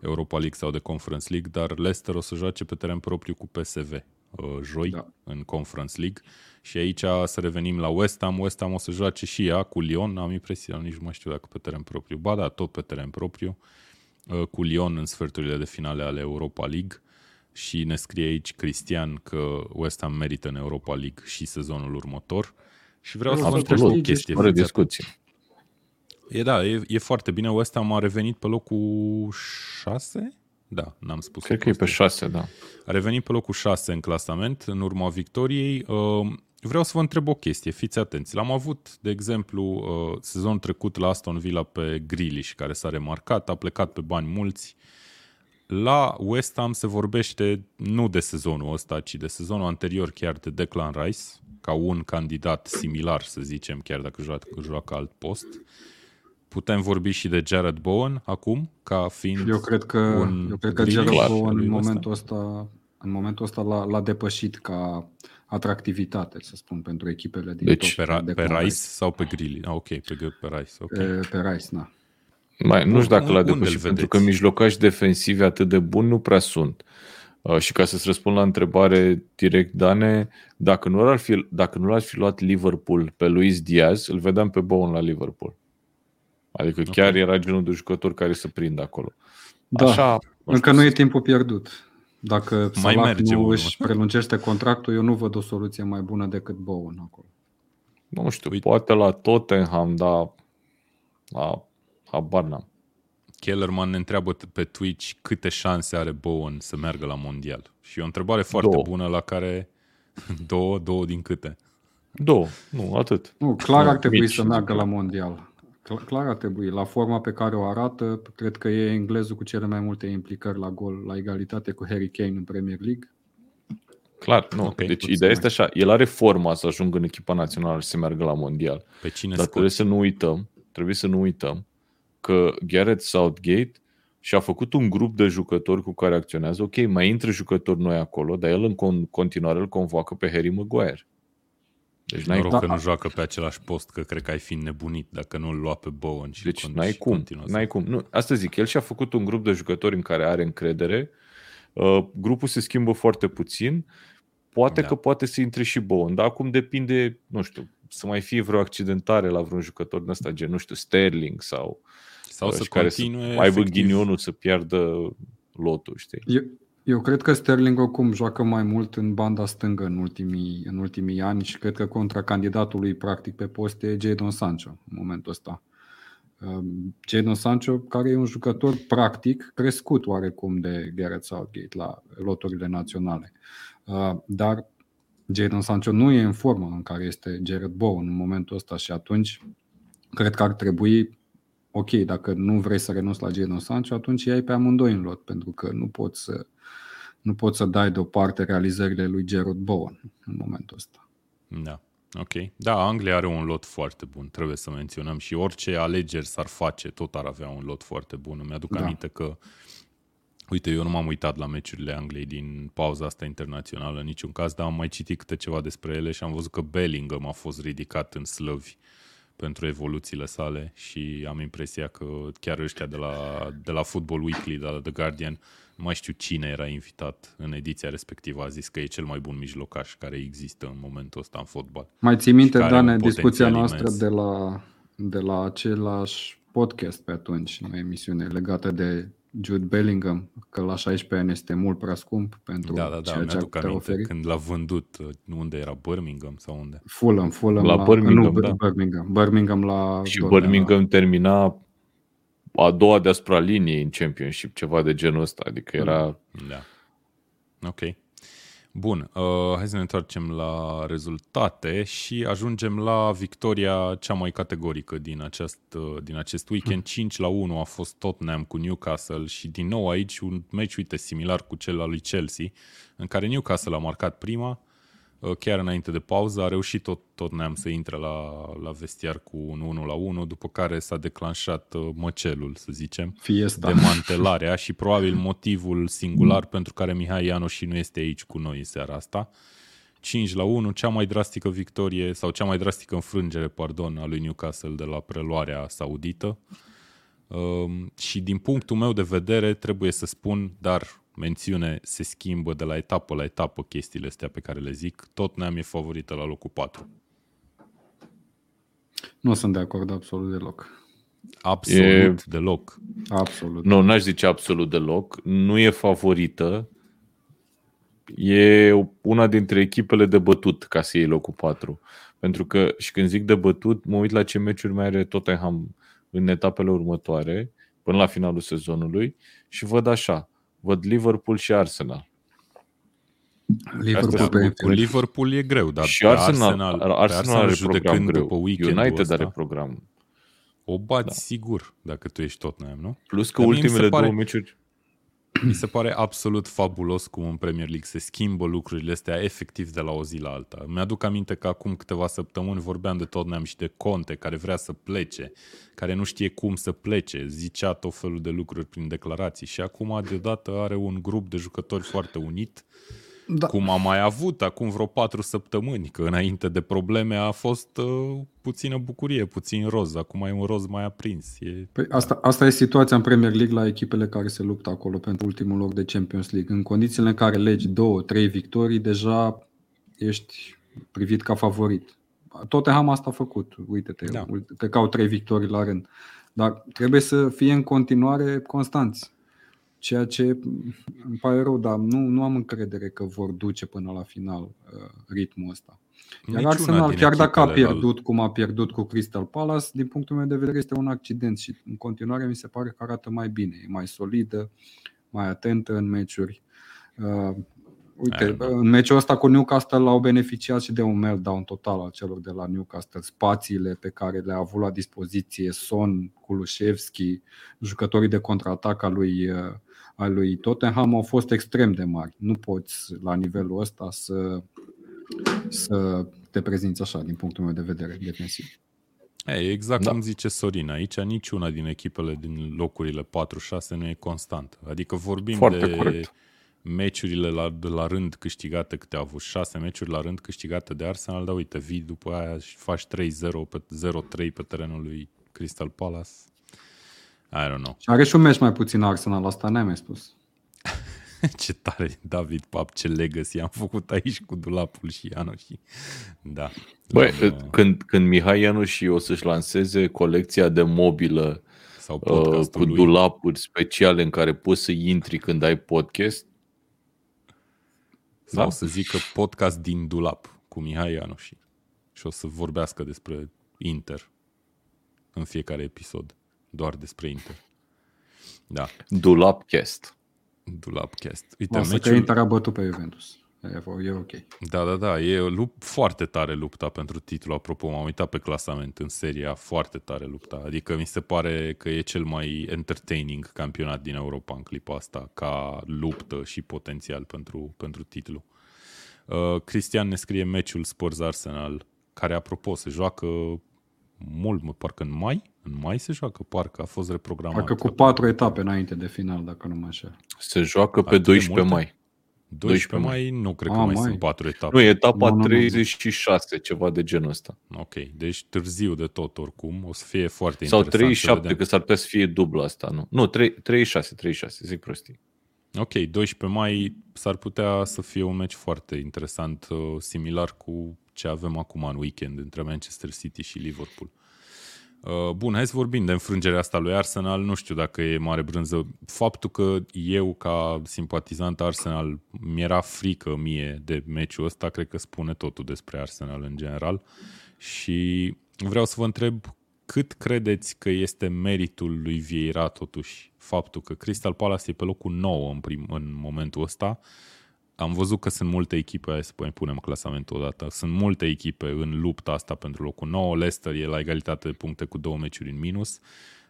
Europa League sau de Conference League, dar Leicester o să joace pe teren propriu cu PSV uh, joi da. în Conference League și aici să revenim la West Ham. West Ham o să joace și ea cu Lyon, am impresia, nici nu mai știu dacă pe teren propriu. Ba da, tot pe teren propriu, uh, cu Lyon în sferturile de finale ale Europa League și ne scrie aici Cristian că West Ham merită în Europa League și sezonul următor. Și vreau să vă întreb o chestie. Fără discuție. E da, e, e foarte bine. West Ham a revenit pe locul 6? Da, n-am spus. Cred că e pe 6, da. A revenit pe locul 6 în clasament, în urma victoriei. Uh, vreau să vă întreb o chestie, fiți atenți. L-am avut, de exemplu, uh, sezonul trecut la Aston Villa pe Grealish, care s-a remarcat, a plecat pe bani mulți. La West Ham se vorbește nu de sezonul ăsta, ci de sezonul anterior chiar de Declan Rice, ca un candidat similar, să zicem, chiar dacă joacă, joacă alt post. Putem vorbi și de Jared Bowen acum, ca fiind Eu cred că, un eu cred că Jared Bowen în momentul ăsta, în momentul ăsta l-a, l-a depășit ca atractivitate, să spun, pentru echipele din deci, top. Pe, de pe Rice sau pe Grilly? Ah, ok, pe, pe Rice. Okay. Pe, pe Rice, da. Mai, nu știu dacă l-a depășit, pentru că mijlocași defensivi atât de buni nu prea sunt. Uh, și ca să-ți răspund la întrebare direct, Dane, dacă nu, ar fi, dacă nu l-ar fi luat Liverpool pe Luis Diaz, îl vedeam pe Bowen la Liverpool. Adică okay. chiar era genul de jucător care să prindă acolo. Da, Așa, încă nu e timpul pierdut. Dacă mai Salah merge nu își prelungește contractul, eu nu văd o soluție mai bună decât Bowen acolo. Nu știu, Uite. poate la Tottenham, dar la habar n-am. Kellerman ne întreabă pe Twitch câte șanse are Bowen să meargă la mondial. Și e o întrebare foarte două. bună la care [laughs] două, două din câte? Două, nu, atât. Nu, clar ar trebui să meargă la mondial. Clar ar trebui. La forma pe care o arată, cred că e englezul cu cele mai multe implicări la gol, la egalitate cu Harry Kane în Premier League. Clar, nu. Okay, deci ideea este așa, el are forma să ajungă în echipa națională și să meargă la mondial. Pe cine Dar trebuie să nu uităm, trebuie să nu uităm că Gareth Southgate și-a făcut un grup de jucători cu care acționează. Ok, mai intră jucători noi acolo, dar el în continuare îl convoacă pe Harry Maguire. Deci n-ai Noroc că nu joacă pe același post, că cred că ai fi nebunit dacă nu îl lua pe Bowen și Deci n-ai cum, n-ai cum. Nu, asta zic, el și-a făcut un grup de jucători în care are încredere, uh, grupul se schimbă foarte puțin, poate da. că poate să intre și Bowen, dar acum depinde, nu știu, să mai fie vreo accidentare la vreun jucător din ăsta, gen, nu știu, Sterling sau, sau uh, să care continue să aibă ghinionul să piardă lotul, știi? Eu, eu cred că Sterling oricum joacă mai mult în banda stângă în ultimii, în ultimii ani și cred că contra candidatului practic pe post e Jadon Sancho în momentul ăsta. Um, Jadon Sancho, care e un jucător practic crescut oarecum de Gareth Southgate la loturile naționale. Uh, dar Jadon Sancho nu e în formă în care este Jared Bowen în momentul ăsta și atunci cred că ar trebui ok, dacă nu vrei să renunți la Jadon Sancho, atunci iei pe amândoi în lot, pentru că nu poți să nu poți să dai deoparte realizările lui Gerard Bowen în momentul ăsta. Da. Ok. Da, Anglia are un lot foarte bun, trebuie să menționăm și orice alegeri s-ar face, tot ar avea un lot foarte bun. Îmi aduc da. aminte că Uite, eu nu m-am uitat la meciurile Angliei din pauza asta internațională în niciun caz, dar am mai citit câte ceva despre ele și am văzut că Bellingham a fost ridicat în slăvi pentru evoluțiile sale și am impresia că chiar ăștia de la, de la Football Weekly, de la The Guardian, nu mai știu cine era invitat în ediția respectivă, a zis că e cel mai bun mijlocaș care există în momentul ăsta în fotbal. Mai ții minte, Dane, discuția noastră imens. de la, de la același podcast pe atunci, în emisiune legată de Jude Bellingham, că la 16 ani este mult prea scump pentru da, da, da, ceea ce ar oferi. când l-a vândut, unde era, Birmingham sau unde? Fulham, Fulham la, la Birmingham, nu, da. Birmingham, Birmingham la... Și Birmingham la... termina a doua deasupra liniei în Championship, ceva de genul ăsta, adică era... Da. Ok. Bun, uh, hai să ne întoarcem la rezultate și ajungem la victoria cea mai categorică din acest, uh, din acest weekend. 5 la 1 a fost Tottenham cu Newcastle și din nou aici un meci, uite, similar cu cel al lui Chelsea, în care Newcastle a marcat prima, Uh, chiar înainte de pauză, a reușit tot, tot neam să intre la, la vestiar cu un 1 la 1, după care s-a declanșat uh, măcelul, să zicem, Fiesta. demantelarea și probabil motivul singular pentru care Mihai Ianoș și nu este aici cu noi în seara asta. 5 la 1, cea mai drastică victorie sau cea mai drastică înfrângere, pardon, a lui Newcastle de la preluarea saudită. Um, și din punctul meu de vedere trebuie să spun, dar mențiune, se schimbă de la etapă la etapă chestiile astea pe care le zic, tot ne-am e favorită la locul 4. Nu sunt de acord absolut deloc. Absolut e... deloc. Absolut. Nu, n-aș zice absolut deloc. Nu e favorită. E una dintre echipele de bătut ca să iei locul 4. Pentru că, și când zic de bătut, mă uit la ce meciuri mai are Tottenham în etapele următoare, până la finalul sezonului, și văd așa văd Liverpool și Arsenal. Liverpool, pe cu Liverpool e greu, dar și Arsenal, Arsenal, Arsenal, Arsenal are program greu. După United ăsta, are program. O bați da. sigur dacă tu ești Tottenham, nu? Plus că dar ultimele pare... două meciuri mi se pare absolut fabulos cum în Premier League se schimbă lucrurile astea efectiv de la o zi la alta. Mi-aduc aminte că acum câteva săptămâni vorbeam de Tottenham și de Conte care vrea să plece, care nu știe cum să plece, zicea tot felul de lucruri prin declarații. Și acum deodată are un grup de jucători foarte unit da. cum am mai avut acum vreo patru săptămâni, că înainte de probleme a fost uh, puțină bucurie, puțin roz, acum e un roz mai aprins. E... Păi asta, asta e situația în Premier League la echipele care se luptă acolo pentru ultimul loc de Champions League. În condițiile în care legi două, trei victorii, deja ești privit ca favorit. Tottenham asta a făcut, uite-te, da. uite, cred că au trei victorii la rând. Dar trebuie să fie în continuare constanți. Ceea ce îmi pare rău, dar nu, nu am încredere că vor duce până la final uh, ritmul ăsta. Iar Niciuna Arsenal, chiar dacă a pierdut cum a pierdut cu Crystal Palace, din punctul meu de vedere este un accident și în continuare mi se pare că arată mai bine, e mai solidă, mai atentă în meciuri. Uh, uite, în meciul ăsta cu Newcastle au beneficiat și de un meltdown total al celor de la Newcastle. Spațiile pe care le-a avut la dispoziție Son, Kulusevski, jucătorii de contraatac al lui uh, al lui Tottenham au fost extrem de mari. Nu poți la nivelul ăsta să, să te prezinți așa din punctul meu de vedere defensiv. Ei, exact da. cum zice Sorin, aici niciuna din echipele din locurile 4-6 nu e constant. Adică vorbim Foarte de corect. meciurile la, de la rând câștigate, câte au avut 6 meciuri la rând câștigate de Arsenal, dar uite, vii după aia și faci 3-0 pe 0-3 pe terenul lui Crystal Palace. I don't know. Și are și un meci mai puțin Arsenal, asta ne-ai mai spus. [laughs] ce tare, David Pap, ce legacy am făcut aici cu dulapul și Ianu și... Da. Băi, uh, când, când Mihai Ianu și o să-și lanseze colecția de mobilă sau uh, cu lui. dulapuri speciale în care poți să intri când ai podcast, sau da? să zică podcast din dulap cu Mihai Ianu și, și o să vorbească despre Inter în fiecare episod doar despre Inter. Da. Dulapcast. Dulapcast. Uite, Lasă meciul... că Inter a bătut pe Juventus. E, e ok. Da, da, da. E lup, foarte tare lupta pentru titlu. Apropo, m-am uitat pe clasament în seria, foarte tare lupta. Adică mi se pare că e cel mai entertaining campionat din Europa în clipa asta, ca luptă și potențial pentru, pentru titlu. Uh, Cristian ne scrie meciul Spurs Arsenal, care, apropo, se joacă mult, mă, parcă în mai, în mai se joacă, parcă a fost reprogramat. Parcă cu patru etape înainte de final, dacă nu mă așa. Se joacă pe 12 mai. 12 mai, nu cred că A, mai, mai sunt patru etape. Nu, etapa nu, nu, 36, nu. ceva de genul ăsta. Ok, deci târziu de tot oricum, o să fie foarte Sau interesant. Sau 37, că s-ar putea să fie dublu asta, nu? Nu, 3, 36, 36, zic prostii. Ok, 12 mai s-ar putea să fie un meci foarte interesant, uh, similar cu ce avem acum în weekend între Manchester City și Liverpool. Uh, bun, hai să vorbim de înfrângerea asta lui Arsenal. Nu știu dacă e mare brânză. Faptul că eu, ca simpatizant Arsenal, mi-era frică mie de meciul ăsta, cred că spune totul despre Arsenal în general. Și vreau să vă întreb cât credeți că este meritul lui Vieira totuși faptul că Crystal Palace e pe locul 9 în, prim, în momentul ăsta am văzut că sunt multe echipe, hai să mai punem clasamentul odată, sunt multe echipe în lupta asta pentru locul 9, Leicester e la egalitate de puncte cu două meciuri în minus,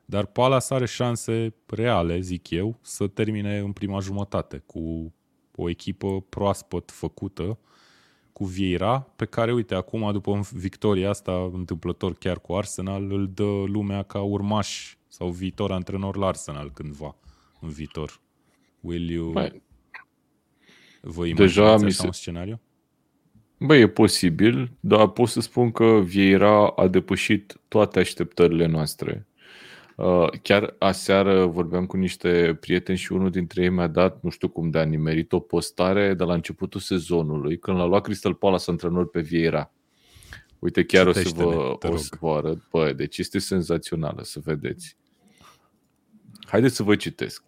dar Palace are șanse reale, zic eu, să termine în prima jumătate cu o echipă proaspăt făcută, cu Vieira, pe care, uite, acum, după victoria asta întâmplător chiar cu Arsenal, îl dă lumea ca urmaș sau viitor antrenor la Arsenal cândva, în viitor. Will you... Băi, Vă Deja mi se... un scenariu? Băi, e posibil, dar pot să spun că Vieira a depășit toate așteptările noastre. Uh, chiar aseară vorbeam cu niște prieteni și unul dintre ei mi-a dat, nu știu cum de a nimerit, o postare de la începutul sezonului, când l-a luat Crystal Palace antrenor pe Vieira. Uite, chiar o să vă, o să vă arăt. Bă, deci este senzațională să vedeți. Haideți să vă citesc.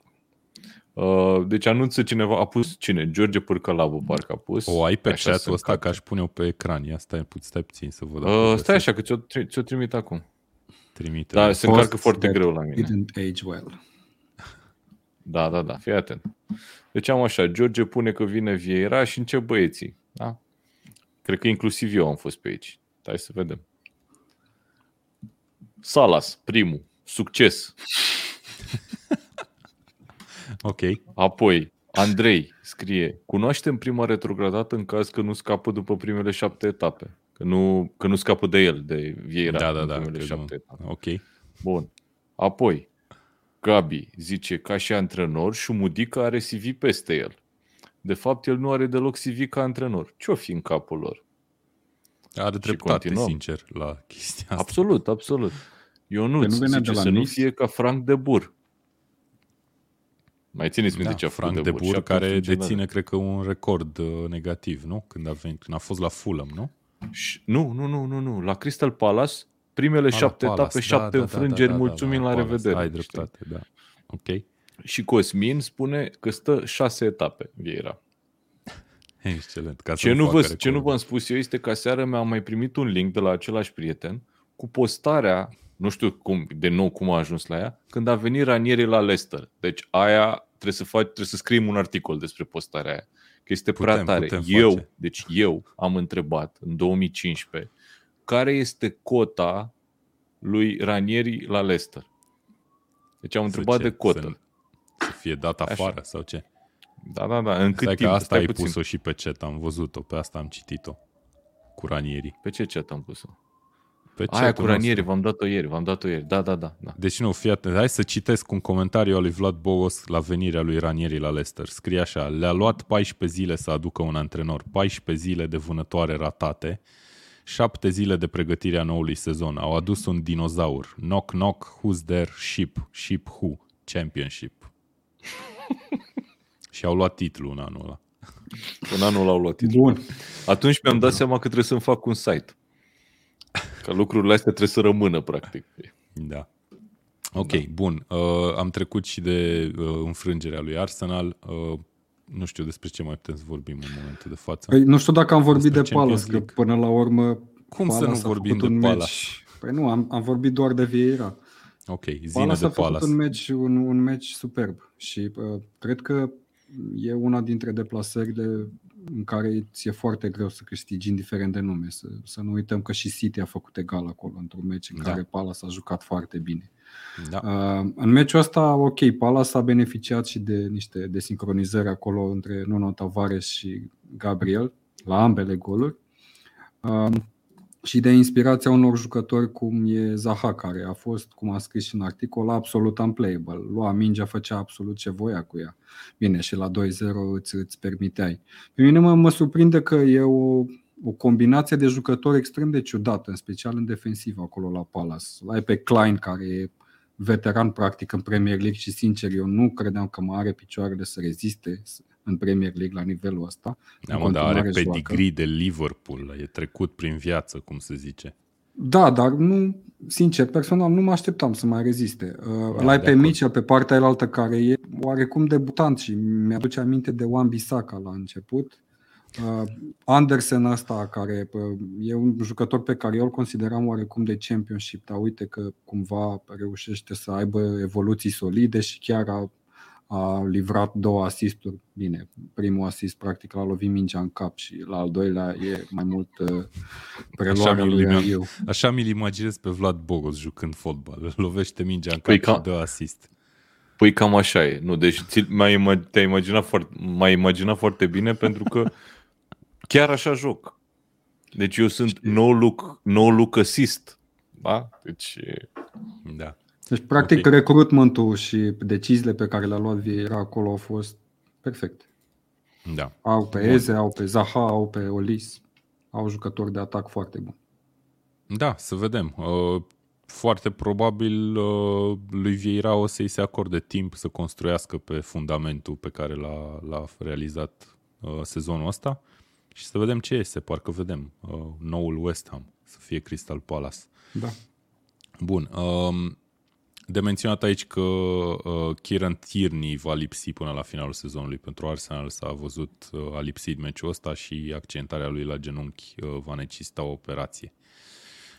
Uh, deci anunță cineva, a pus cine? George Pârcălavu parcă a pus. O ai pe chat-ul ăsta că aș pune-o pe ecran. Ia stai, stai puțin să văd. Uh, stai așa că ți-o, ți-o trimit acum. Trimite. Da, se încarcă foarte greu la mine. Didn't age well. Da, da, da, fii atent. Deci am așa, George pune că vine Vieira și încep băieții. Da? Cred că inclusiv eu am fost pe aici. Hai să vedem. Salas, primul. Succes. Ok. Apoi, Andrei scrie, cunoaștem prima retrogradată în caz că nu scapă după primele șapte etape. Că nu, că nu scapă de el, de Vieira. Da, da, da. Primele șapte nu. etape. Ok. Bun. Apoi, Gabi zice, ca și antrenor, Șumudica are CV peste el. De fapt, el nu are deloc CV ca antrenor. Ce-o fi în capul lor? Are dreptate, sincer, la chestia asta. Absolut, absolut. Eu nu zice să nu fie ca Frank de Bur. Mai țineți minte da, ce a Frank de, de Bur, care deține, cred că, un record uh, negativ, nu? Când a, venit, când a fost la Fulham, nu? Și, nu, nu, nu, nu, nu. La Crystal Palace, primele a, șapte Palace, etape, da, șapte da, da înfrângeri, da, da, mulțumim da, da, la Palace, revedere. Ai dreptate, știi? da. Ok. Și Cosmin spune că stă șase etape, Vieira. [laughs] Excelent. Ca ce, nu vă, ce nu v-am spus eu este că seară mi-am mai primit un link de la același prieten cu postarea, nu știu cum, de nou cum a ajuns la ea, când a venit Ranieri la Leicester. Deci aia trebuie să, faci, trebuie să scriem un articol despre postarea aia. Că este putem, prea tare. Eu, face. deci eu am întrebat în 2015 care este cota lui Ranieri la Leicester. Deci am întrebat de cotă. Să, fie dat afară Așa. sau ce? Da, da, da. În cât Stai timp? că asta ai pus-o și pe chat, am văzut-o, pe asta am citit-o. Cu Ranieri. Pe ce chat am pus-o? Pe Aia cu Ranieri, v-am dat-o ieri, v-am dat-o ieri. Da, da, da. da. Deci nu, fii atent. Hai să citesc un comentariu al lui Vlad Bogos la venirea lui Ranieri la Leicester. Scrie așa, le-a luat 14 zile să aducă un antrenor, 14 zile de vânătoare ratate, 7 zile de pregătire a noului sezon. Au adus un dinozaur. Knock, knock, who's there? Ship. Ship who? Championship. [laughs] Și au luat titlul în anul ăla. În anul ăla au luat titlul. Bun. Atunci mi-am dat seama că trebuie să-mi fac un site. Că lucrurile astea trebuie să rămână, practic. Da. Ok, da. bun. Uh, am trecut și de uh, înfrângerea lui Arsenal. Uh, nu știu despre ce mai putem să vorbim în momentul de față. Păi, nu știu dacă am vorbit despre de Palace, că până la urmă Cum Palace să nu vorbim de Palace? Match. Păi nu, am, am vorbit doar de Vieira. Ok, zine Palace de a făcut un match, un, un match superb și uh, cred că e una dintre deplasările în care ți-e foarte greu să câștigi, indiferent de nume. Să, să nu uităm că și City a făcut egal acolo, într-un meci în da. care Palace a jucat foarte bine. Da. Uh, în meciul ăsta, ok, Palace a beneficiat și de niște de sincronizări acolo între Nuno Tavares și Gabriel, la ambele goluri. Uh, și de inspirația unor jucători cum e Zaha, care a fost, cum a scris și în articol, absolut unplayable. Lua mingea, făcea absolut ce voia cu ea. Bine, și la 2-0 îți, îți permiteai. Pe mine mă, mă surprinde că e o, o combinație de jucători extrem de ciudată, în special în defensiv acolo la Palace. Ai pe Klein, care e veteran practic în Premier League și sincer eu nu credeam că mai are picioarele să reziste în Premier League la nivelul ăsta. Da, mă, dar are pedigree de Liverpool, e trecut prin viață, cum se zice. Da, dar nu, sincer, personal nu mă așteptam să mai reziste. Uh, da, L-ai pe Mitchell pe partea alaltă care e oarecum debutant și mi-aduce aminte de Wan Bissaka la început. Uh, Andersen ăsta, care uh, e un jucător pe care eu îl consideram oarecum de championship, dar uite că cumva reușește să aibă evoluții solide și chiar a a livrat două asisturi. Bine, primul asist practic l-a lovit mingea în cap și la al doilea e mai mult uh, preluarea lui Ariu. Așa mi-l imaginez pe Vlad Bogos jucând fotbal. Lovește mingea în păi cap ca... și dă asist. Păi cam așa e. Nu, deci mai te-ai imaginat foarte, mai imaginat foarte bine pentru că chiar așa joc. Deci eu sunt no look, no look assist. Da? Deci... Da. Deci, practic, okay. recruitmentul și deciziile pe care le-a luat Vieira acolo au fost perfecte. Da. Au pe Bun. Eze, au pe Zaha, au pe Olis. Au jucători de atac foarte buni. Da, să vedem. Uh, foarte probabil uh, lui Vieira o să-i se acorde timp să construiască pe fundamentul pe care l-a, l-a realizat uh, sezonul ăsta și să vedem ce este. Parcă vedem noul West Ham să fie Crystal Palace. Da. Bun. Um, de menționat aici că uh, Kieran Tierney va lipsi până la finalul sezonului pentru Arsenal. S-a văzut, uh, a lipsit meciul ăsta și accentarea lui la genunchi uh, va necesita o operație.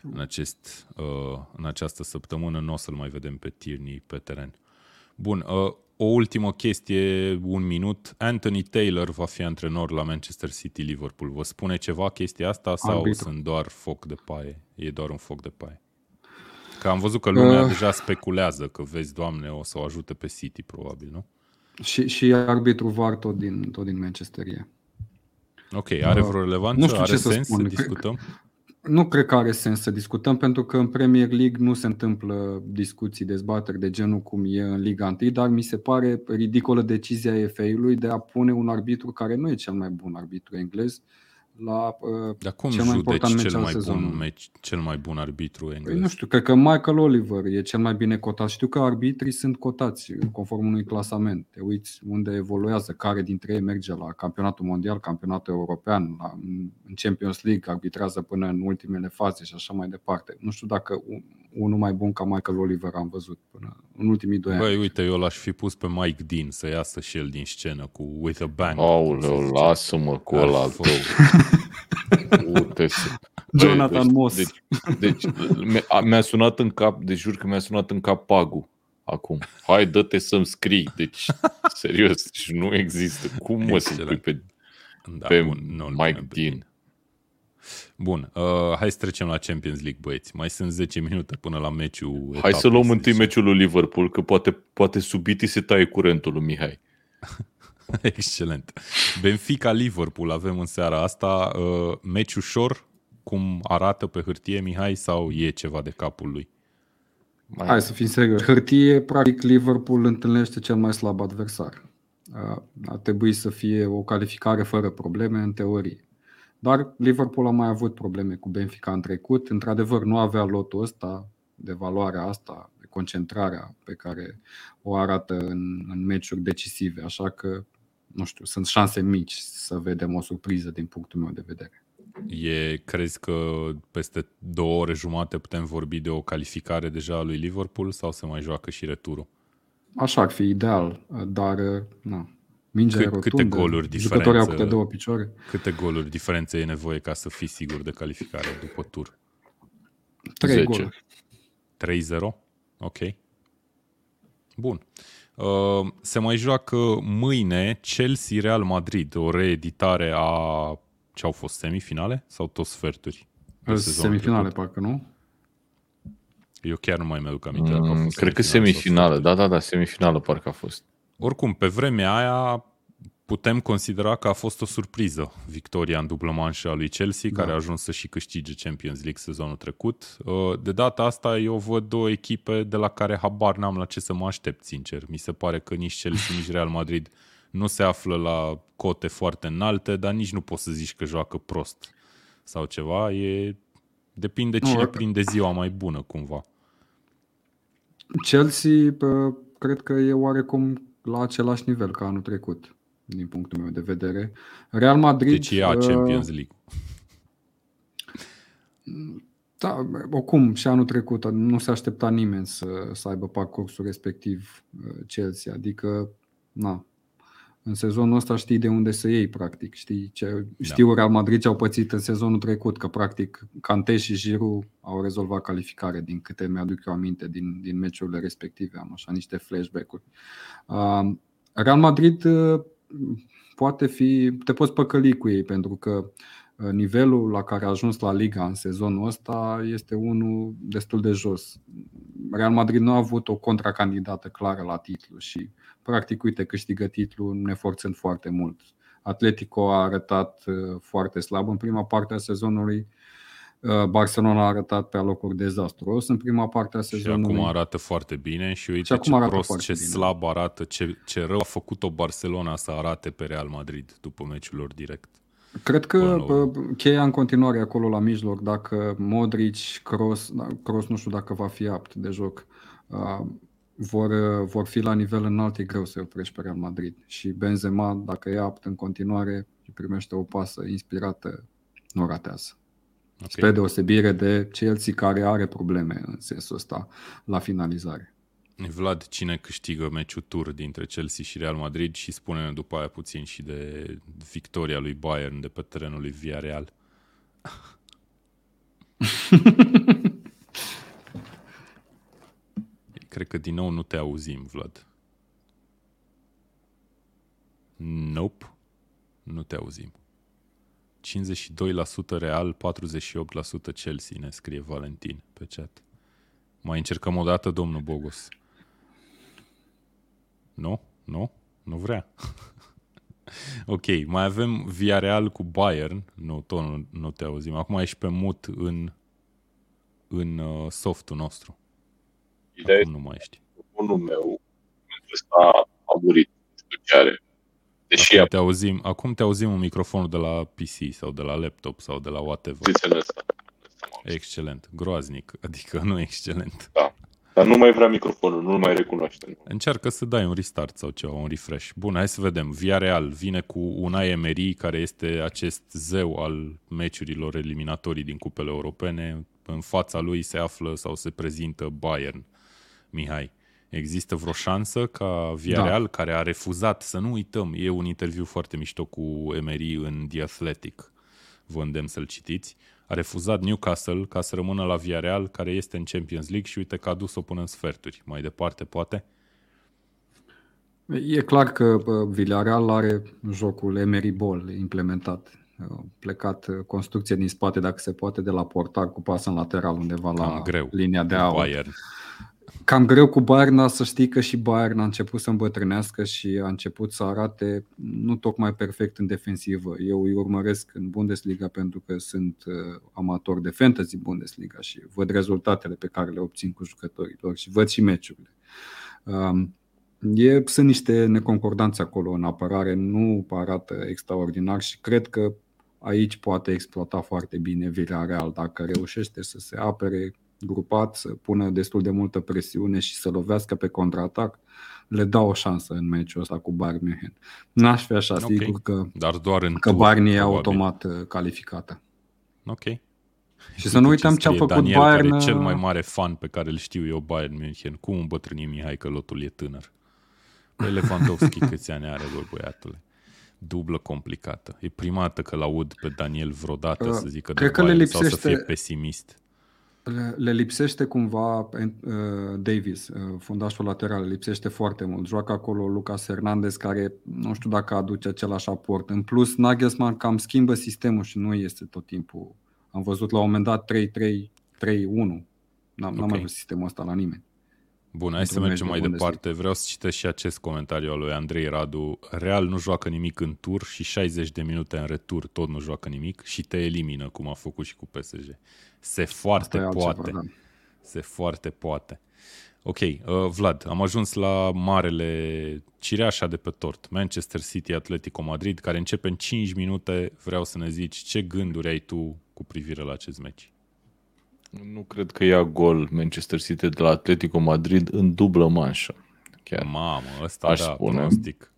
În, acest, uh, în această săptămână nu o să-l mai vedem pe Tierney pe teren. Bun, uh, o ultimă chestie, un minut. Anthony Taylor va fi antrenor la Manchester City Liverpool. Vă spune ceva chestia asta sau Arbitru. sunt doar foc de paie? E doar un foc de paie. Că am văzut că lumea uh, deja speculează că vezi, Doamne, o să o ajute pe City, probabil, nu? Și, și arbitru VAR tot din, tot din Manchester e. Ok, are vreo relevanță? Nu știu are ce sens să, spun. să discutăm? Nu cred că are sens să discutăm, pentru că în Premier League nu se întâmplă discuții, dezbateri de genul cum e în Liga 1, dar mi se pare ridicolă decizia FA-ului de a pune un arbitru care nu e cel mai bun arbitru englez uh, la uh, Dar cum cel mai important meci cel mai, bun meci, cel mai bun arbitru englez? Păi nu știu, cred că Michael Oliver e cel mai bine cotat. Știu că arbitrii sunt cotați conform unui clasament. Te uiți unde evoluează, care dintre ei merge la campionatul mondial, campionatul european, la, în Champions League, arbitrează până în ultimele faze și așa mai departe. Nu știu dacă unul mai bun ca Michael Oliver am văzut până în ultimii doi Băi, ani. uite, eu l-aș fi pus pe Mike Dean să iasă și el din scenă cu With a Bang. Aoleu, lasă-mă cu ăla al tău. [laughs] [laughs] Jonathan deci, Moss. Deci, deci mi-a sunat în cap, de jur că mi-a sunat în cap Pagu acum. Hai, dă-te să-mi scrii. Deci, serios, deci nu există. Cum mă să pe, da, pe bun, nu, Mike Dean? Bun, uh, hai să trecem la Champions League, băieți. Mai sunt 10 minute până la meciul. Hai să luăm întâi meciul lui Liverpool, că poate, poate subiti se taie curentul lui Mihai. [laughs] Excelent. Benfica-Liverpool avem în seara asta. Uh, meci ușor, cum arată pe hârtie Mihai, sau e ceva de capul lui? Mai... Hai să fim serios. Hârtie, practic, Liverpool întâlnește cel mai slab adversar. Uh, ar trebui să fie o calificare fără probleme, în teorie. Dar Liverpool a mai avut probleme cu Benfica în trecut. Într-adevăr, nu avea lotul ăsta de valoarea asta, de concentrarea pe care o arată în, în meciuri decisive. Așa că, nu știu, sunt șanse mici să vedem o surpriză din punctul meu de vedere. E, crezi că peste două ore jumate putem vorbi de o calificare deja a lui Liverpool sau se mai joacă și returul? Așa ar fi ideal, dar na, Mingea Cât, rotundă, câte goluri diferență, au câte două picioare. Câte goluri diferență e nevoie ca să fii sigur de calificare după tur? 3 goluri. 3-0? Ok. Bun. Uh, se mai joacă mâine Chelsea-Real Madrid, o reeditare a ce au fost semifinale sau tot sferturi? Semifinale, parcă nu? Eu chiar nu mai mi-aduc aminte. Mm, cred că semifinală, da, da, da, semifinală parcă a fost. Oricum, pe vremea aia putem considera că a fost o surpriză victoria în dublă manșă a lui Chelsea, da. care a ajuns să și câștige Champions League sezonul trecut. Uh, de data asta eu văd două echipe de la care habar n-am la ce să mă aștept, sincer. Mi se pare că nici Chelsea, nici Real Madrid nu se află la cote foarte înalte, dar nici nu poți să zici că joacă prost sau ceva. E... Depinde cine nu, prinde ziua mai bună, cumva. Chelsea, cred că e oarecum la același nivel ca anul trecut, din punctul meu de vedere. Real Madrid... Deci e a uh, Champions League. Da, oricum, și anul trecut nu se aștepta nimeni să, să aibă parcursul respectiv uh, Chelsea, adică na, în sezonul ăsta știi de unde să iei, practic. Știi ce, știu da. Real Madrid ce au pățit în sezonul trecut, că practic Cante și Giroud au rezolvat calificare, din câte mi-aduc eu aminte din, din meciurile respective. Am așa niște flashback-uri. Uh, Real Madrid poate fi, te poți păcăli cu ei pentru că nivelul la care a ajuns la Liga în sezonul ăsta este unul destul de jos. Real Madrid nu a avut o contracandidată clară la titlu și practic, uite, câștigă titlul neforțând foarte mult. Atletico a arătat foarte slab în prima parte a sezonului, Uh, Barcelona a arătat pe alocuri dezastruos în prima parte a sezonului. Și acum arată foarte bine și uite și acum ce prost, ce bine. slab arată, ce, ce rău a făcut-o Barcelona să arate pe Real Madrid după meciul lor direct. Cred că cheia în continuare acolo la mijloc, dacă Modric, Kroos, da, Kroos nu știu dacă va fi apt de joc, uh, vor, vor fi la nivel înalt, e greu să-i oprești pe Real Madrid. Și Benzema, dacă e apt în continuare și primește o pasă inspirată, nu ratează. Okay. Spre deosebire de Chelsea care are probleme în sensul ăsta la finalizare. Vlad, cine câștigă meciul tur dintre Chelsea și Real Madrid și spune după aia puțin și de victoria lui Bayern de pe terenul lui Villarreal. [laughs] Cred că din nou nu te auzim, Vlad. Nope, nu te auzim. 52% Real, 48% Chelsea, ne scrie Valentin pe chat. Mai încercăm o dată, domnul Bogos. Nu? Nu? Nu vrea. [laughs] ok, mai avem Villarreal cu Bayern. Nu, tot nu, nu te auzim. Acum ești pe mut în, în uh, softul nostru. Ideea Acum nu mai ești. Unul meu, ăsta a murit. Nu știu ce are. Deși acum, te auzim, acum te auzim un microfon de la PC sau de la laptop sau de la whatever. Excelent, groaznic, adică nu excelent. Da. Dar nu mai vrea microfonul, nu mai recunoaște. Încearcă să dai un restart sau ceva, un refresh. Bun, hai să vedem. Via Real vine cu un Emery, care este acest zeu al meciurilor eliminatorii din cupele europene. În fața lui se află sau se prezintă Bayern. Mihai. Există vreo șansă ca Villarreal, da. care a refuzat, să nu uităm, e un interviu foarte mișto cu Emery în The Athletic, vă îndemn să-l citiți, a refuzat Newcastle ca să rămână la Villarreal, care este în Champions League și uite că a dus-o până în sferturi. Mai departe, poate? E clar că Villarreal are jocul Emery Ball implementat. Plecat construcție din spate, dacă se poate, de la portar cu pas în lateral undeva la greu, linia de aur. Bayern cam greu cu Bayern, să știi că și Bayern a început să îmbătrânească și a început să arate nu tocmai perfect în defensivă. Eu îi urmăresc în Bundesliga pentru că sunt uh, amator de fantasy Bundesliga și văd rezultatele pe care le obțin cu jucătorii lor și văd și meciurile. Um, e, sunt niște neconcordanțe acolo în apărare, nu arată extraordinar și cred că aici poate exploata foarte bine Villarreal dacă reușește să se apere grupat, să pună destul de multă presiune și să lovească pe contraatac, le dau o șansă în meciul ăsta cu Bayern München. N-aș fi așa okay. sigur că, Dar doar în că Bayern e automat uh, calificată. Ok. Și să nu uităm ce a făcut Daniel, Bayern... Care e cel mai uh, mare fan pe care îl știu eu, Bayern München. Cum îmbătrâni Mihai că lotul e tânăr? Pe Lewandowski [laughs] câți ani are, bă, băiatule? Dublă complicată. E prima dată că l-aud pe Daniel vreodată uh, să zică de Bayern, le lipsește... sau să fie pesimist. Le, le lipsește cumva uh, Davis, uh, fundașul lateral, lipsește foarte mult. Joacă acolo Lucas Hernandez, care nu știu dacă aduce același aport. În plus, Nagelsmann cam schimbă sistemul și nu este tot timpul. Am văzut la un moment dat 3-3-3-1. N-am, okay. n-am mai văzut sistemul ăsta la nimeni. Bun, hai să mergem mai departe. Vreau să citesc și acest comentariu al lui Andrei Radu. Real nu joacă nimic în tur și 60 de minute în retur tot nu joacă nimic și te elimină, cum a făcut și cu PSG. Se foarte poate. Altceva, da. Se foarte poate. Ok, uh, Vlad, am ajuns la marele cireașa de pe tort, Manchester City Atletico Madrid, care începe în 5 minute. Vreau să ne zici ce gânduri ai tu cu privire la acest meci. Nu cred că ia gol Manchester City de la Atletico Madrid în dublă manșă. Chiar. Mamă, ăsta Aș da, spune. pronostic.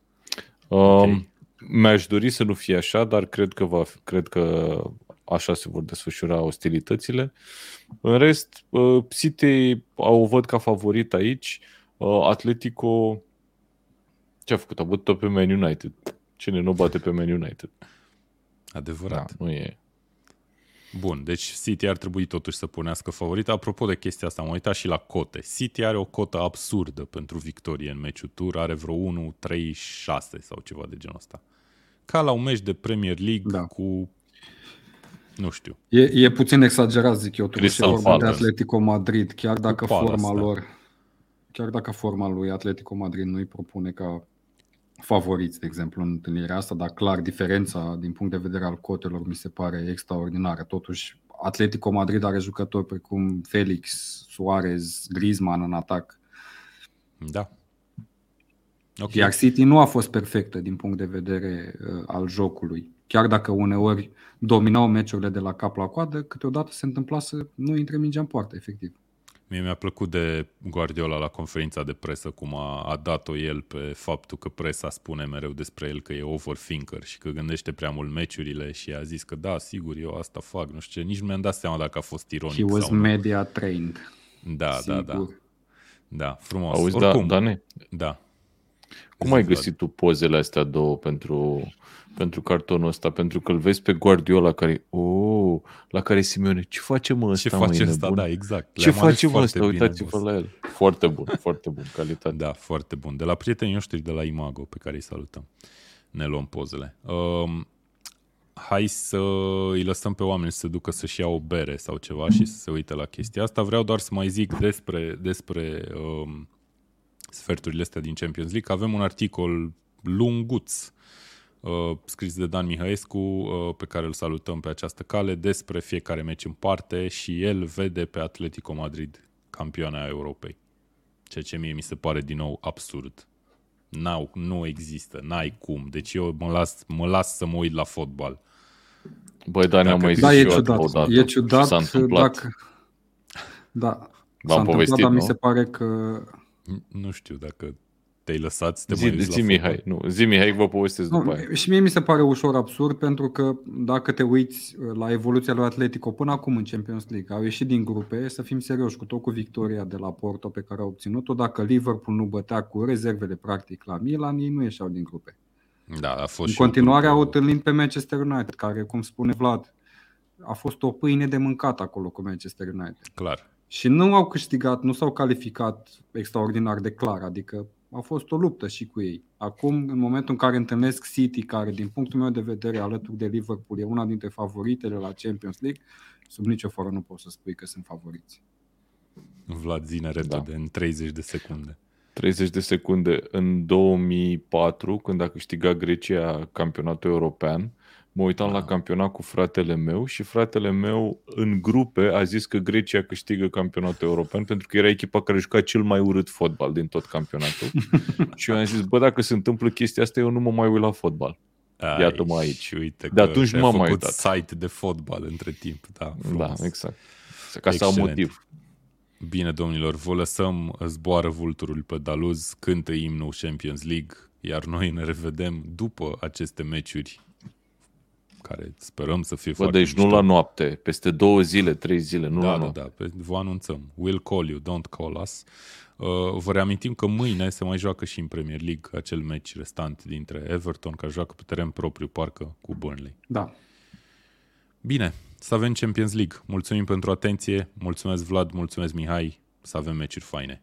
Um, okay. Mi-aș dori să nu fie așa, dar cred că, va, cred că așa se vor desfășura ostilitățile. În rest, uh, City o văd ca favorit aici. Uh, Atletico ce a făcut? A bătut pe Man United. Cine nu bate pe Man United? Adevărat. Da, nu e. Bun, deci City ar trebui totuși să punească favorit. Apropo de chestia asta, am uitat și la cote. City are o cotă absurdă pentru victorie în meciul tur, are vreo 1-3-6 sau ceva de genul ăsta. Ca la un meci de Premier League da. cu nu știu. E, e puțin exagerat, zic eu, totuși vorba de Atletico Madrid, chiar dacă forma lor, chiar dacă forma lui Atletico Madrid nu îi propune ca favoriți, de exemplu, în întâlnirea asta, dar clar diferența din punct de vedere al cotelor mi se pare extraordinară. Totuși, Atletico Madrid are jucători precum Felix, Suarez, Griezmann în atac. Da. Okay. Iar City nu a fost perfectă din punct de vedere uh, al jocului. Chiar dacă uneori dominau meciurile de la cap la coadă, câteodată se întâmpla să nu intre mingea în poartă, efectiv. Mie mi-a plăcut de Guardiola la conferința de presă cum a, a dat-o el pe faptul că presa spune mereu despre el că e overthinker și că gândește prea mult meciurile și a zis că da, sigur, eu asta fac, nu știu ce. Nici nu mi-am dat seama dacă a fost ironic He was sau nu. media trained. Da, sigur. da, da. Da, frumos. Auzi, da, Oricum, da, Dane? Da. Cum ai găsit tu pozele astea două pentru pentru cartonul ăsta, pentru că îl vezi pe Guardiola care, oh, la care Simeone, ce face mă ăsta, Ce face ăsta, da, exact. Ce face mă ăsta, uitați-vă la el. Foarte bun, foarte bun, calitate. Da, foarte bun. De la prietenii noștri de la Imago, pe care îi salutăm. Ne luăm pozele. Um, hai să îi lăsăm pe oameni să se ducă să-și ia o bere sau ceva și să se uite la chestia asta. Vreau doar să mai zic despre, despre um, sferturile astea din Champions League. Avem un articol lunguț uh, scris de Dan Mihaescu, uh, pe care îl salutăm pe această cale, despre fiecare meci în parte și el vede pe Atletico Madrid campioana Europei. Ceea ce mie mi se pare din nou absurd. N-au, nu există, n-ai cum. Deci eu mă las, mă las să mă uit la fotbal. Băi, dar ne-am mai zis da, e ciudat. E ciudat s-a întâmplat. dacă... Da, V-am s-a povestit, dar nu? mi se pare că... Nu știu dacă te-ai lăsat să te zi, mai zi, Mihai, nu, zi Mihai, vă povestesc după aia. Și mie mi se pare ușor absurd pentru că dacă te uiți uh, la evoluția lui Atletico până acum în Champions League, au ieșit din grupe, să fim serioși, cu tot cu victoria de la Porto pe care au obținut-o, dacă Liverpool nu bătea cu rezervele practic la Milan, ei nu ieșeau din grupe. Da, a fost în continuare au întâlnit pe Manchester United, care, cum spune Vlad, a fost o pâine de mâncat acolo cu Manchester United. Clar. Și nu au câștigat, nu s-au calificat extraordinar de clar, adică a fost o luptă și cu ei. Acum, în momentul în care întâlnesc City, care din punctul meu de vedere alături de Liverpool e una dintre favoritele la Champions League, sub nicio formă nu poți să spui că sunt favoriți. Vlad zine repede, da. în 30 de secunde. 30 de secunde. În 2004, când a câștigat Grecia campionatul european, mă uitam da. la campionat cu fratele meu și fratele meu în grupe a zis că Grecia câștigă campionatul european pentru că era echipa care juca cel mai urât fotbal din tot campionatul. [laughs] și eu am zis, bă, dacă se întâmplă chestia asta, eu nu mă mai uit la fotbal. Iată-mă aici. Uite de atunci m-am mai uitat. site de fotbal între timp. Da, da exact. Ca să am motiv. Bine, domnilor, vă lăsăm, zboară vulturul pe Daluz, cântă imnul Champions League, iar noi ne revedem după aceste meciuri care sperăm să fie Bă, foarte deci mișto. nu la noapte, peste două zile, trei zile, nu da, la da, noapte. Da, da, vă anunțăm. We'll call you, don't call us. Uh, vă reamintim că mâine se mai joacă și în Premier League acel meci restant dintre Everton, care joacă pe teren propriu, parcă, cu Burnley. Da. Bine, să avem Champions League. Mulțumim pentru atenție, mulțumesc Vlad, mulțumesc Mihai, să avem meciuri faine.